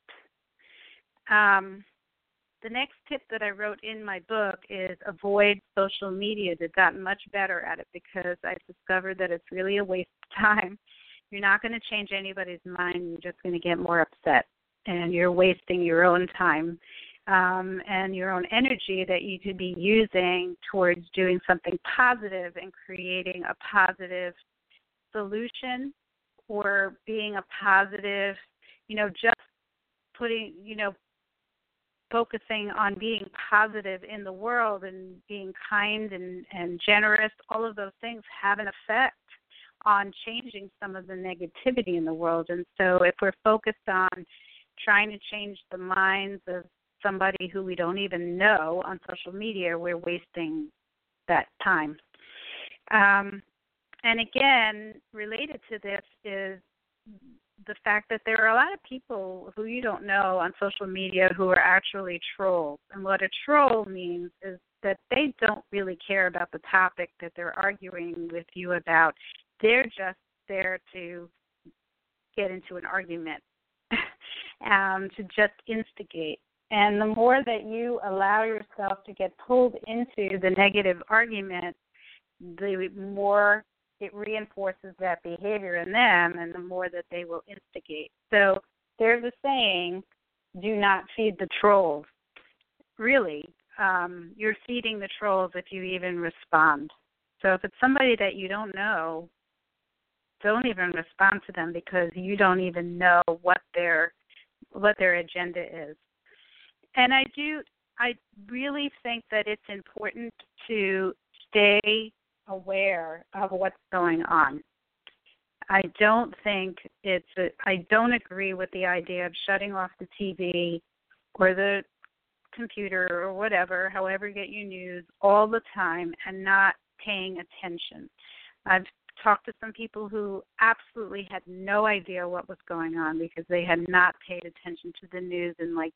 Um the next tip that I wrote in my book is avoid social media. They've gotten much better at it because I discovered that it's really a waste of time. You're not going to change anybody's mind. You're just going to get more upset, and you're wasting your own time um, and your own energy that you could be using towards doing something positive and creating a positive solution or being a positive, you know, just putting, you know, focusing on being positive in the world and being kind and, and generous, all of those things have an effect on changing some of the negativity in the world. And so if we're focused on trying to change the minds of somebody who we don't even know on social media, we're wasting that time. Um, and again, related to this is the fact that there are a lot of people who you don't know on social media who are actually trolls. And what a troll means is that they don't really care about the topic that they're arguing with you about. They're just there to get into an argument, (laughs) um, to just instigate. And the more that you allow yourself to get pulled into the negative argument, the more it reinforces that behavior in them and the more that they will instigate. So there's a saying, do not feed the trolls. Really, um, you're feeding the trolls if you even respond. So if it's somebody that you don't know, don't even respond to them because you don't even know what their what their agenda is. And I do I really think that it's important to stay aware of what's going on. I don't think it's a, I don't agree with the idea of shutting off the TV or the computer or whatever, however you get your news all the time and not paying attention. I've talked to some people who absolutely had no idea what was going on because they had not paid attention to the news in like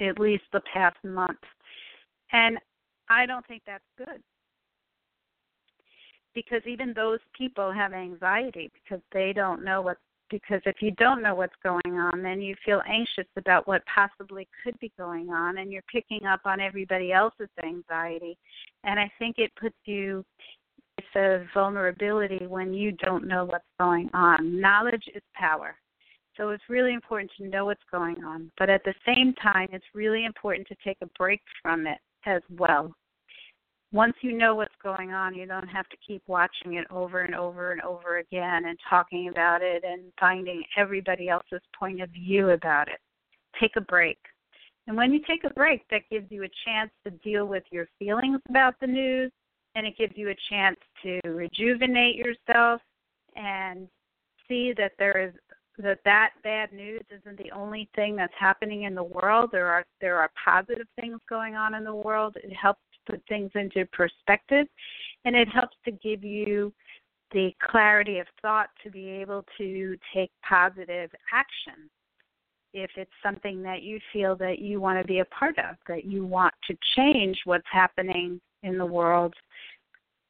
at least the past month. And I don't think that's good. Because even those people have anxiety because they don't know what because if you don't know what's going on then you feel anxious about what possibly could be going on and you're picking up on everybody else's anxiety. And i think it puts you it's a vulnerability when you don't know what's going on. Knowledge is power so it's really important to know what's going on but at the same time it's really important to take a break from it as well once you know what's going on, you don't have to keep watching it over and over and over again and talking about it and finding everybody else's point of view about it. Take a break. And when you take a break, that gives you a chance to deal with your feelings about the news and it gives you a chance to rejuvenate yourself and see that there is that that bad news isn't the only thing that's happening in the world. There are there are positive things going on in the world. It helps put things into perspective and it helps to give you the clarity of thought to be able to take positive action if it's something that you feel that you want to be a part of that you want to change what's happening in the world.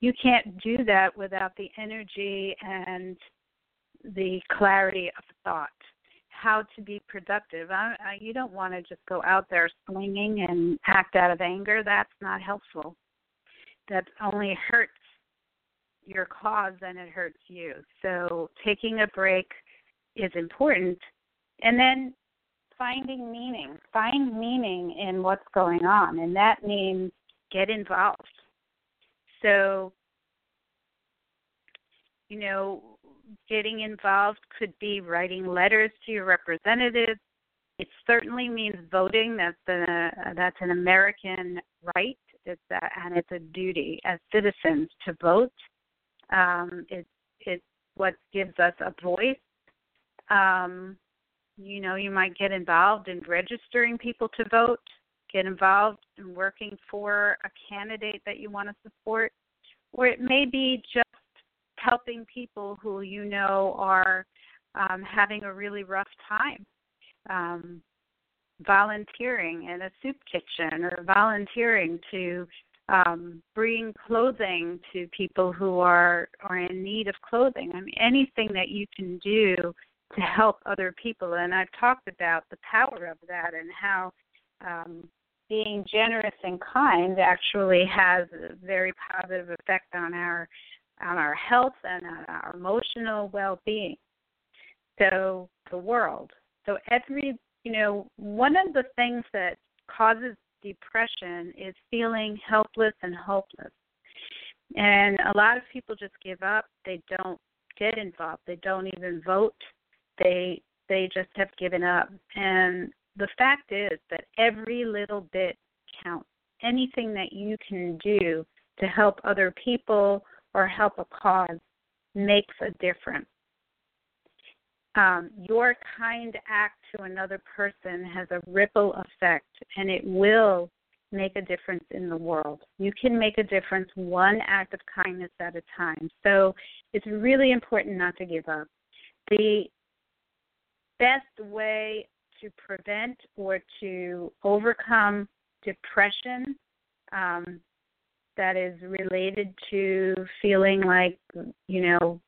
You can't do that without the energy and the clarity of thought how to be productive. I, I, you don't want to just go out there swinging and act out of anger. That's not helpful. That only hurts your cause and it hurts you. So taking a break is important. And then finding meaning. Find meaning in what's going on. And that means get involved. So, you know, getting involved could be writing letters to your representatives. It certainly means voting. That's a that's an American right. It's a, and it's a duty as citizens to vote. Um, it's it's what gives us a voice. Um, you know, you might get involved in registering people to vote. Get involved in working for a candidate that you want to support, or it may be just helping people who you know are um, having a really rough time. Um, volunteering in a soup kitchen or volunteering to um, bring clothing to people who are are in need of clothing. I mean, anything that you can do to help other people. And I've talked about the power of that and how um, being generous and kind actually has a very positive effect on our on our health and on our emotional well being. So, the world. So, every, you know, one of the things that causes depression is feeling helpless and hopeless. And a lot of people just give up. They don't get involved. They don't even vote. They they just have given up. And the fact is that every little bit counts. Anything that you can do to help other people or help a cause makes a difference. Um, your kind act to another person has a ripple effect and it will make a difference in the world. You can make a difference one act of kindness at a time. So it's really important not to give up. The best way to prevent or to overcome depression um, that is related to feeling like you know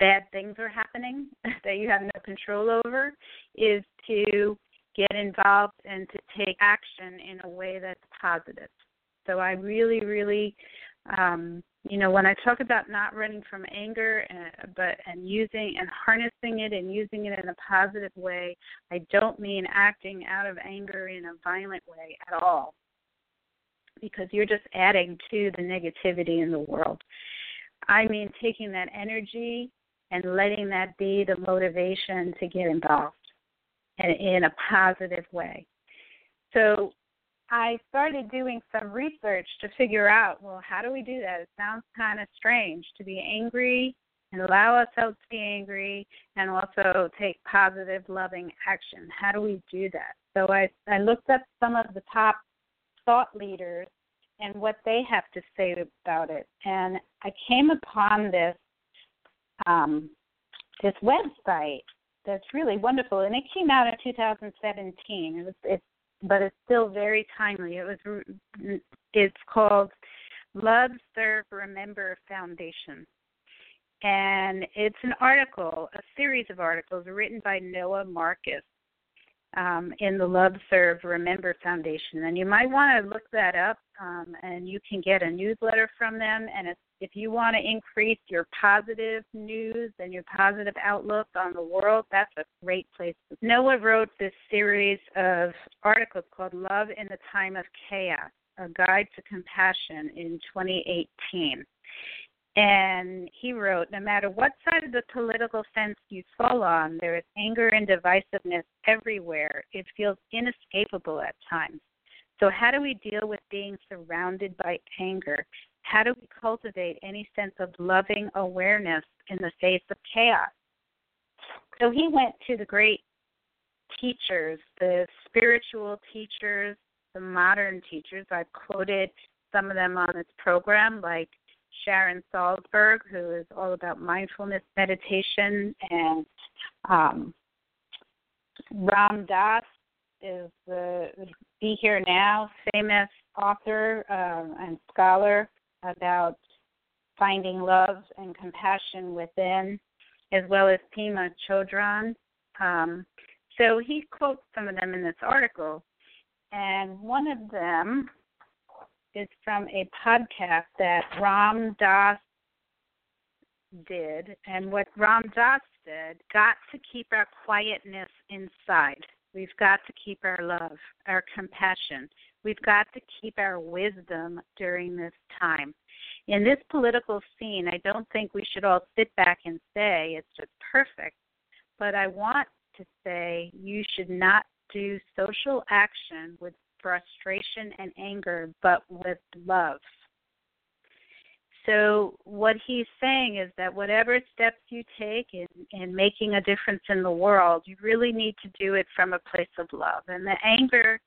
bad things are happening (laughs) that you have no control over is to get involved and to take action in a way that's positive. So I really, really, um, you know, when I talk about not running from anger, and, uh, but and using and harnessing it and using it in a positive way, I don't mean acting out of anger in a violent way at all, because you're just adding to the negativity in the world. I mean taking that energy and letting that be the motivation to get involved and in a positive way. So I started doing some research to figure out, well, how do we do that? It sounds kind of strange to be angry and allow ourselves to be angry and also take positive, loving action. How do we do that? So I, I looked up some of the top thought leaders and what they have to say about it. And I came upon this um, this website that's really wonderful, and it came out in 2017. It was, but it's still very timely. It was, it's called Love, Serve, Remember Foundation, and it's an article, a series of articles written by Noah Marcus um, in the Love, Serve, Remember Foundation. And you might want to look that up, um, and you can get a newsletter from them. And it's, if you want to increase your positive news and your positive outlook on the world, that's a great place. Noah wrote this series of articles called Love in the Time of Chaos, a guide to compassion in 2018. And he wrote, No matter what side of the political fence you fall on, there is anger and divisiveness everywhere. It feels inescapable at times. So, how do we deal with being surrounded by anger? How do we cultivate any sense of loving awareness in the face of chaos? So, he went to the great teachers, the spiritual teachers, the modern teachers. I've quoted some of them on this program, like Sharon Salzberg, who is all about mindfulness meditation, and um, Ram Dass is the Be Here Now famous author um, and scholar about finding love and compassion within, as well as Pema Chodron. Um, so he quotes some of them in this article, and one of them is from a podcast that Ram Dass did. And what Ram Dass did, got to keep our quietness inside. We've got to keep our love, our compassion. We've got to keep our wisdom during this time. In this political scene, I don't think we should all sit back and say it's just perfect. But I want to say you should not do social action with frustration and anger, but with love. So, what he's saying is that whatever steps you take in, in making a difference in the world, you really need to do it from a place of love. And the anger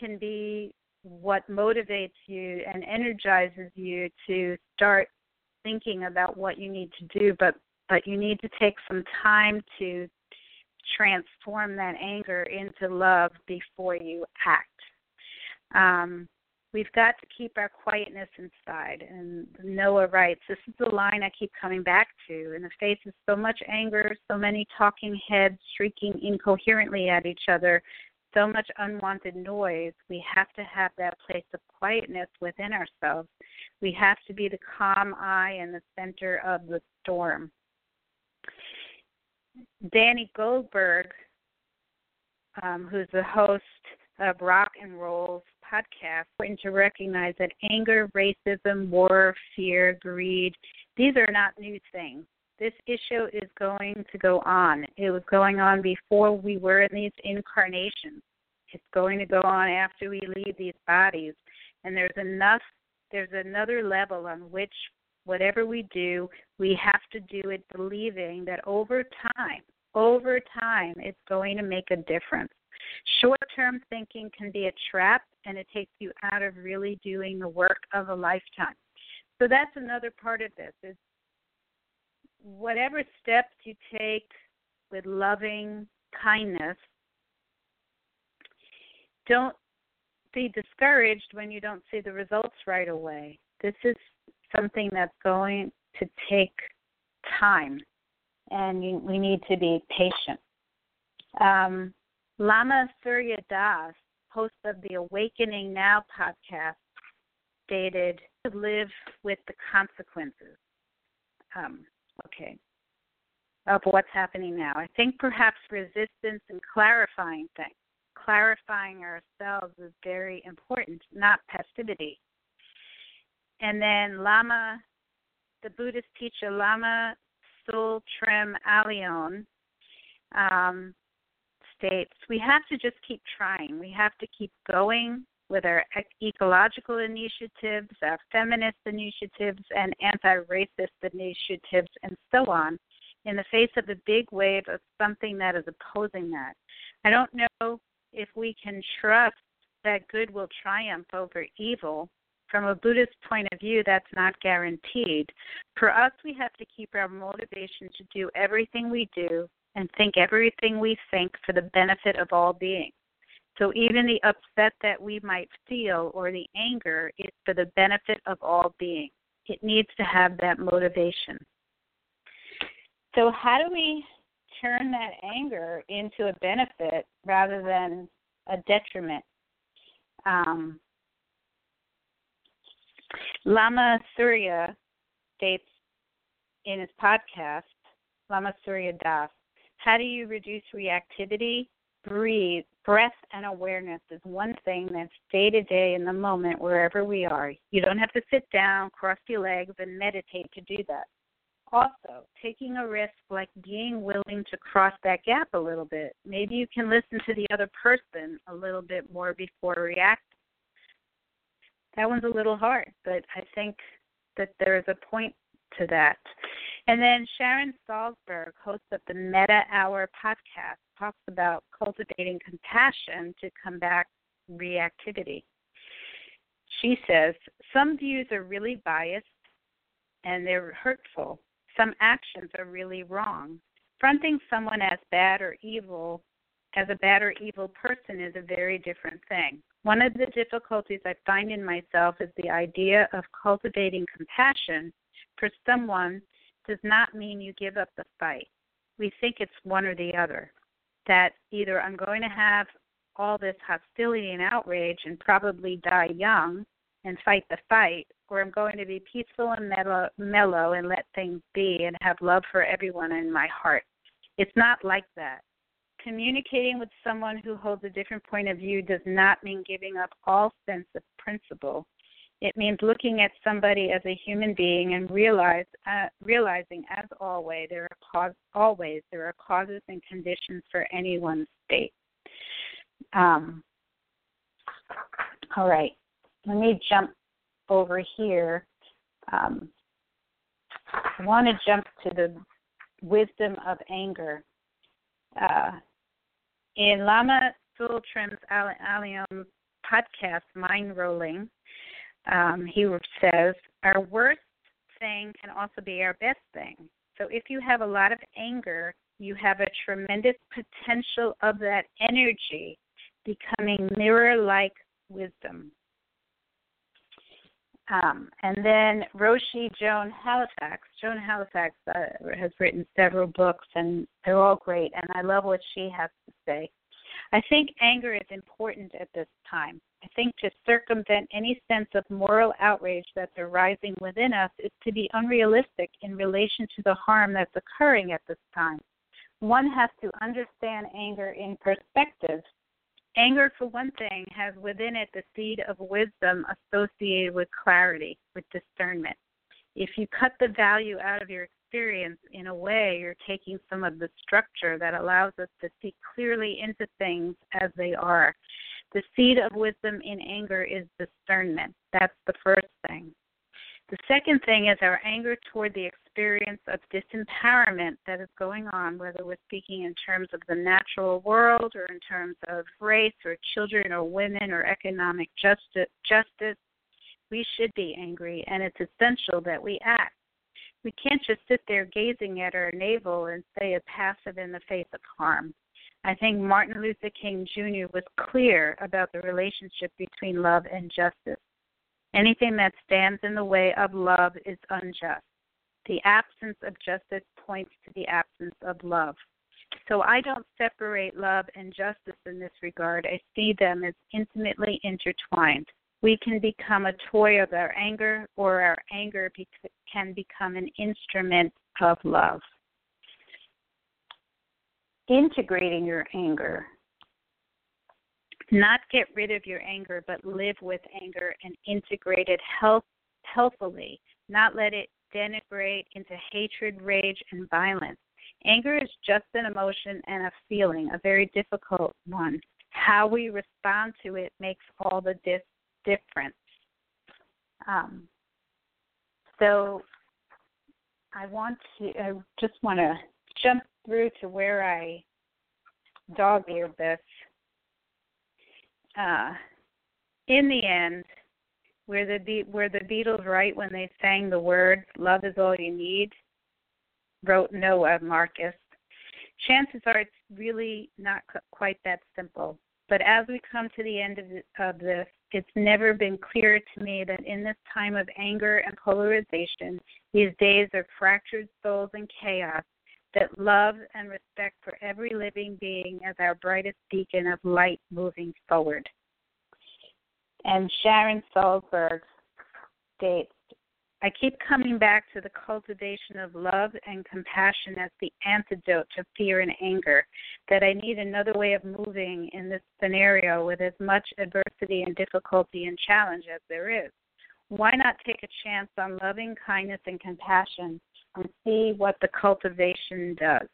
can be what motivates you and energizes you to start thinking about what you need to do, but but you need to take some time to transform that anger into love before you act um, we've got to keep our quietness inside. And Noah writes, This is the line I keep coming back to. In the face of so much anger, so many talking heads shrieking incoherently at each other, so much unwanted noise, we have to have that place of quietness within ourselves. We have to be the calm eye in the center of the storm. Danny Goldberg, um, who's the host of Rock and Roll's podcast, important to recognize that anger, racism, war, fear, greed, these are not new things. This issue is going to go on. It was going on before we were in these incarnations. It's going to go on after we leave these bodies. And there's enough, there's another level on which whatever we do, we have to do it believing that over time, over time, it's going to make a difference. Short term thinking can be a trap and it takes you out of really doing the work of a lifetime. So that's another part of this is whatever steps you take with loving kindness. Don't be discouraged when you don't see the results right away. This is something that's going to take time, and you, we need to be patient. Um, Lama Surya Das, host of the Awakening Now podcast, stated to live with the consequences. Um, okay, of what's happening now. I think perhaps resistance and clarifying things, clarifying ourselves is very important, not passivity. And then Lama, the Buddhist teacher Lama Tsultrim Allione, um, states we have to just keep trying. We have to keep going with our ecological initiatives, our feminist initiatives, and anti racist initiatives, and so on, in the face of a big wave of something that is opposing that. I don't know if we can trust that good will triumph over evil. From a Buddhist point of view, that's not guaranteed. For us, we have to keep our motivation to do everything we do and think everything we think for the benefit of all beings. So even the upset that we might feel or the anger is for the benefit of all beings. It needs to have that motivation. So, how do we turn that anger into a benefit rather than a detriment? Um, Lama Surya states in his podcast, Lama Surya Das, how do you reduce reactivity? Breathe. Breath and awareness is one thing that's day to day in the moment wherever we are. You don't have to sit down, cross your legs, and meditate to do that. Also, taking a risk like being willing to cross that gap a little bit. Maybe you can listen to the other person a little bit more before reacting. That one's a little hard, but I think that there is a point to that. And then Sharon Salzberg, host of the Metta Hour podcast, talks about cultivating compassion to combat reactivity. She says some views are really biased and they're hurtful. Some actions are really wrong. Fronting someone as bad or evil, as a bad or evil person, is a very different thing. One of the difficulties I find in myself is the idea of cultivating compassion for someone does not mean you give up the fight. We think it's one or the other. That either I'm going to have all this hostility and outrage and probably die young and fight the fight, or I'm going to be peaceful and mellow, mellow and let things be and have love for everyone in my heart. It's not like that. Communicating with someone who holds a different point of view does not mean giving up all sense of principle. It means looking at somebody as a human being and realize, uh, realizing, as always, there are cause, always there are causes and conditions for anyone's state. Um, all right, let me jump over here. Um, I want to jump to the wisdom of anger. Uh, in Lama Tsultrim's Allione podcast, Mind Rolling, um, he says, Our worst thing can also be our best thing. So if you have a lot of anger, you have a tremendous potential of that energy becoming mirror like wisdom. Um, and then Roshi Joan Halifax. Joan Halifax uh, has written several books, and they're all great, and I love what she has to say. I think anger is important at this time. I think to circumvent any sense of moral outrage that's arising within us is to be unrealistic in relation to the harm that's occurring at this time. One has to understand anger in perspective. Anger, for one thing, has within it the seed of wisdom associated with clarity, with discernment. If you cut the value out of your experience, in a way, you're taking some of the structure that allows us to see clearly into things as they are. The seed of wisdom in anger is discernment. That's the first thing. The second thing is our anger toward the experience of disempowerment that is going on, whether we're speaking in terms of the natural world or in terms of race or children or women or economic justice. justice we should be angry, and it's essential that we act. We can't just sit there gazing at our navel and stay passive in the face of harm. I think Martin Luther King Jr. was clear about the relationship between love and justice. Anything that stands in the way of love is unjust. The absence of justice points to the absence of love. So I don't separate love and justice in this regard. I see them as intimately intertwined. We can become a toy of our anger, or our anger can become an instrument of love integrating your anger. Not get rid of your anger, but live with anger and integrate it health, healthfully. Not let it denigrate into hatred, rage, and violence. Anger is just an emotion and a feeling, a very difficult one. How we respond to it makes all the dif- difference. Um, so I want to, I just want to jump through to where I dog eared this. Uh, in the end, were the Be- the Beatles right when they sang the words "Love is all you need"? Wrote Noah Marcus. Chances are it's really not quite that simple. But as we come to the end of, of this, it's never been clearer to me that in this time of anger and polarization, these days of fractured souls and chaos, that love and respect for every living being as our brightest beacon of light moving forward. And Sharon Salzberg states, I keep coming back to the cultivation of love and compassion as the antidote to fear and anger, that I need another way of moving in this scenario with as much adversity and difficulty and challenge as there is. Why not take a chance on loving kindness and compassion and see what the cultivation does.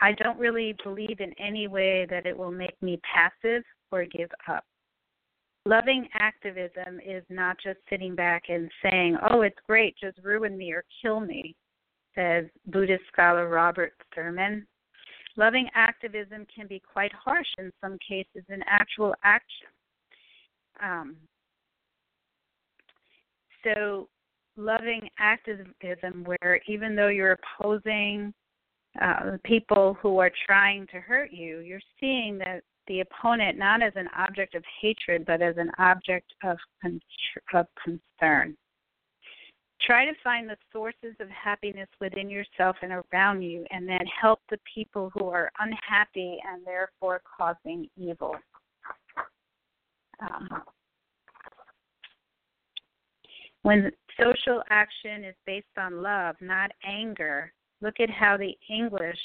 I don't really believe in any way that it will make me passive or give up. Loving activism is not just sitting back and saying, oh, it's great, just ruin me or kill me, says Buddhist scholar Robert Thurman. Loving activism can be quite harsh in some cases in actual action. Um, so loving activism where even though you're opposing uh, people who are trying to hurt you, you're seeing that the opponent not as an object of hatred, but as an object of, con- of concern. Try to find the sources of happiness within yourself and around you, and then help the people who are unhappy and therefore causing evil. Um, when social action is based on love, not anger, look at how the English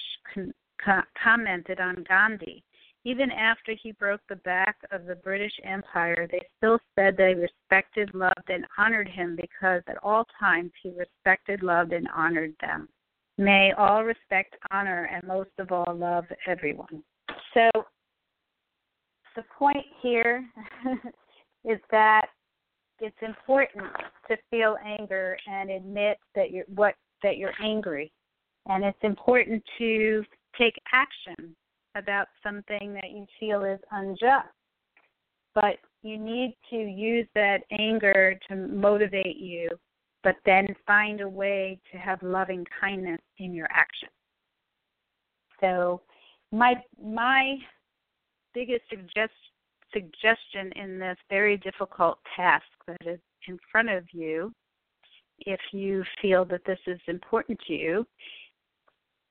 commented on Gandhi. Even after he broke the back of the British Empire, they still said they respected, loved, and honored him because at all times he respected, loved, and honored them. May all respect, honor, and most of all love everyone. So, the point here (laughs) is that it's important to feel anger and admit that you're what that you're angry. And it's important to take action about something that you feel is unjust. But you need to use that anger to motivate you but then find a way to have loving kindness in your action. So my my biggest suggest, suggestion in this very difficult task that is in front of you, if you feel that this is important to you,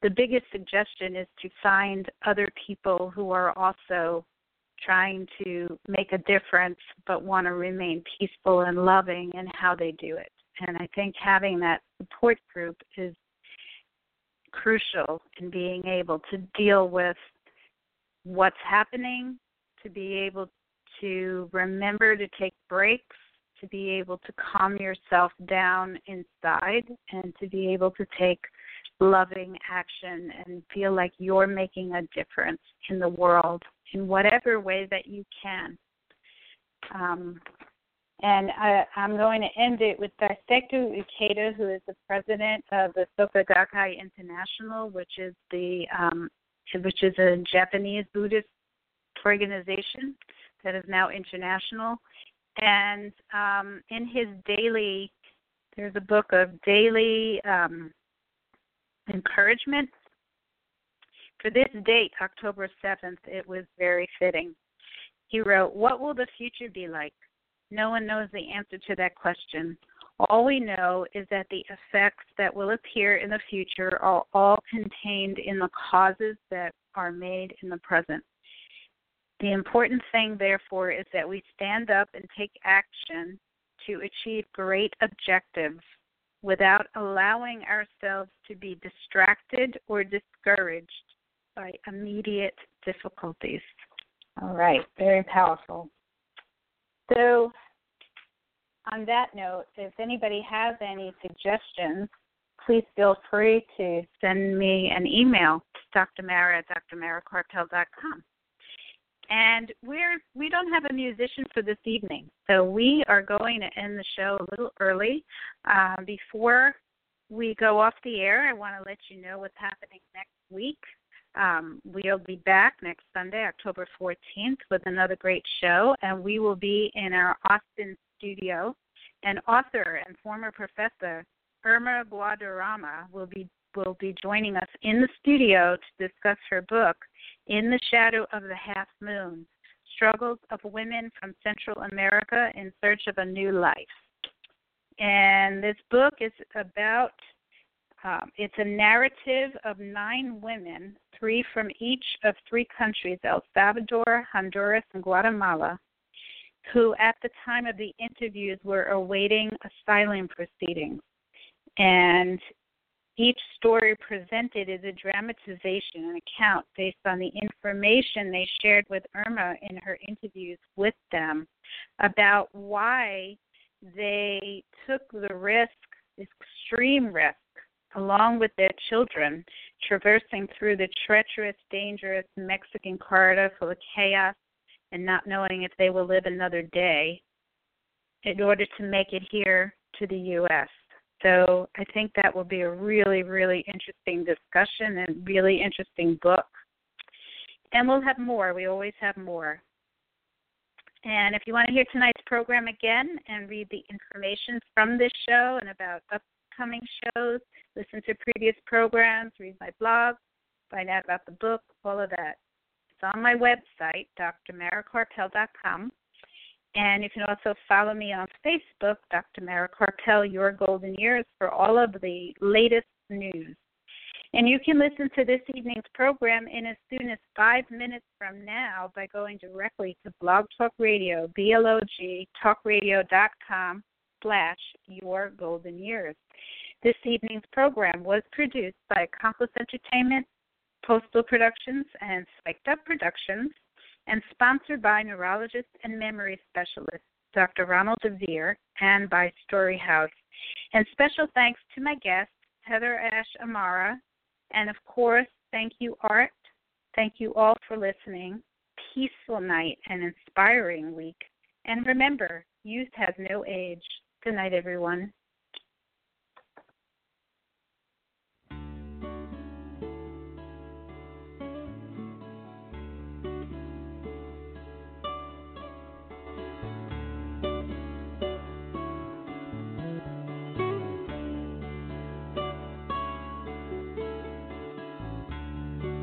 the biggest suggestion is to find other people who are also trying to make a difference but want to remain peaceful and loving in how they do it. And I think having that support group is crucial in being able to deal with what's happening, to be able to remember to take breaks, to be able to calm yourself down inside, and to be able to take loving action and feel like you're making a difference in the world in whatever way that you can. Um, and I, am going to end it with Daisaku Ikeda, who is the president of the Soka Gakkai International, which is the um, which is a Japanese Buddhist organization that is now international. And um, in his daily, there's a book of daily um, encouragement for this date, October 7th, it was very fitting. He wrote, What will the future be like? No one knows the answer to that question. All we know is that the effects that will appear in the future are all contained in the causes that are made in the present. The important thing, therefore, is that we stand up and take action to achieve great objectives without allowing ourselves to be distracted or discouraged by immediate difficulties. All right, very powerful. So, on that note, if anybody has any suggestions, please feel free to send me an email to drmara at drmarakarpel.com. And we're we don't have a musician for this evening, so we are going to end the show a little early. Uh, before we go off the air, I want to let you know what's happening next week. Um, we'll be back next Sunday, October 14th, with another great show, and we will be in our Austin studio. And author and former professor Irma Guadarrama will be will be joining us in the studio to discuss her book, In the Shadow of the Half Moon Struggles of Women from Central America in Search of a New Life. And this book is about, um, it's a narrative of nine women, three from each of three countries El Salvador, Honduras, and Guatemala, who at the time of the interviews were awaiting asylum proceedings. And each story presented is a dramatization, an account based on the information they shared with Irma in her interviews with them about why they took the risk, extreme risk, along with their children, traversing through the treacherous, dangerous Mexican corridor full of chaos and not knowing if they will live another day in order to make it here to the U.S. So I think that will be a really, really interesting discussion and really interesting book. And we'll have more. We always have more. And if you want to hear tonight's program again and read the information from this show and about upcoming shows, listen to previous programs, read my blog, find out about the book, all of that. It's on my website, drmarakarpel.com. And you can also follow me on Facebook, Dr. Mara Karpel, Your Golden Years, for all of the latest news. And you can listen to this evening's program in as soon as five minutes from now by going directly to Blog Talk Radio, B-L-O-G, talkradio.com slash Your Golden Years. This evening's program was produced by Accomplice Entertainment, Postal Productions, and Spiked Up Productions and sponsored by neurologist and memory specialist Dr. Ronald DeVere and by Storyhouse. And special thanks to my guest, HeatherAsh Amara. And of course, thank you, Art. Thank you all for listening. Peaceful night and inspiring week. And remember, youth has no age. Good night, everyone.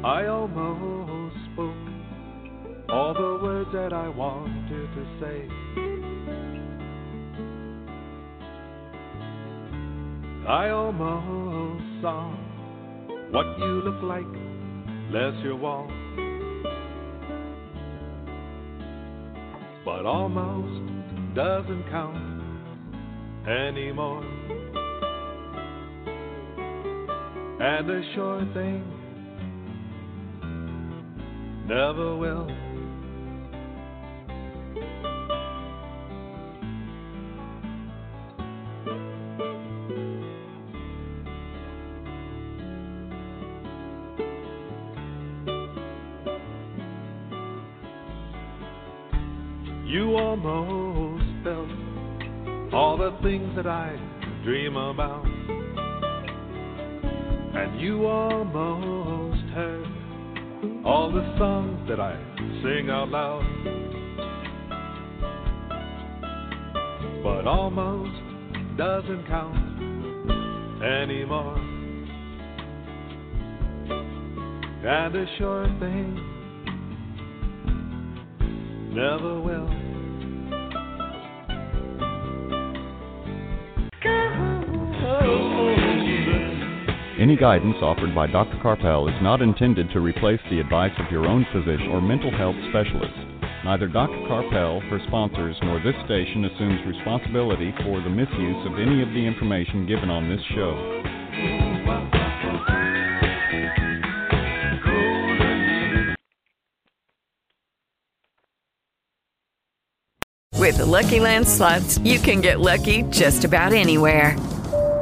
I almost spoke all the words that I wanted to say. I almost saw what you look like, less your wall. But almost doesn't count anymore. And a sure thing never will. You almost felt all the things that I dream about, and you almost the songs that I sing out loud. But almost doesn't count anymore. and a sure thing never will. Any guidance offered by Dr. Karpel is not intended to replace the advice of your own physician or mental health specialist. Neither Dr. Karpel, her sponsors, nor this station assumes responsibility for the misuse of any of the information given on this show. With the Lucky Land slots, you can get lucky just about anywhere.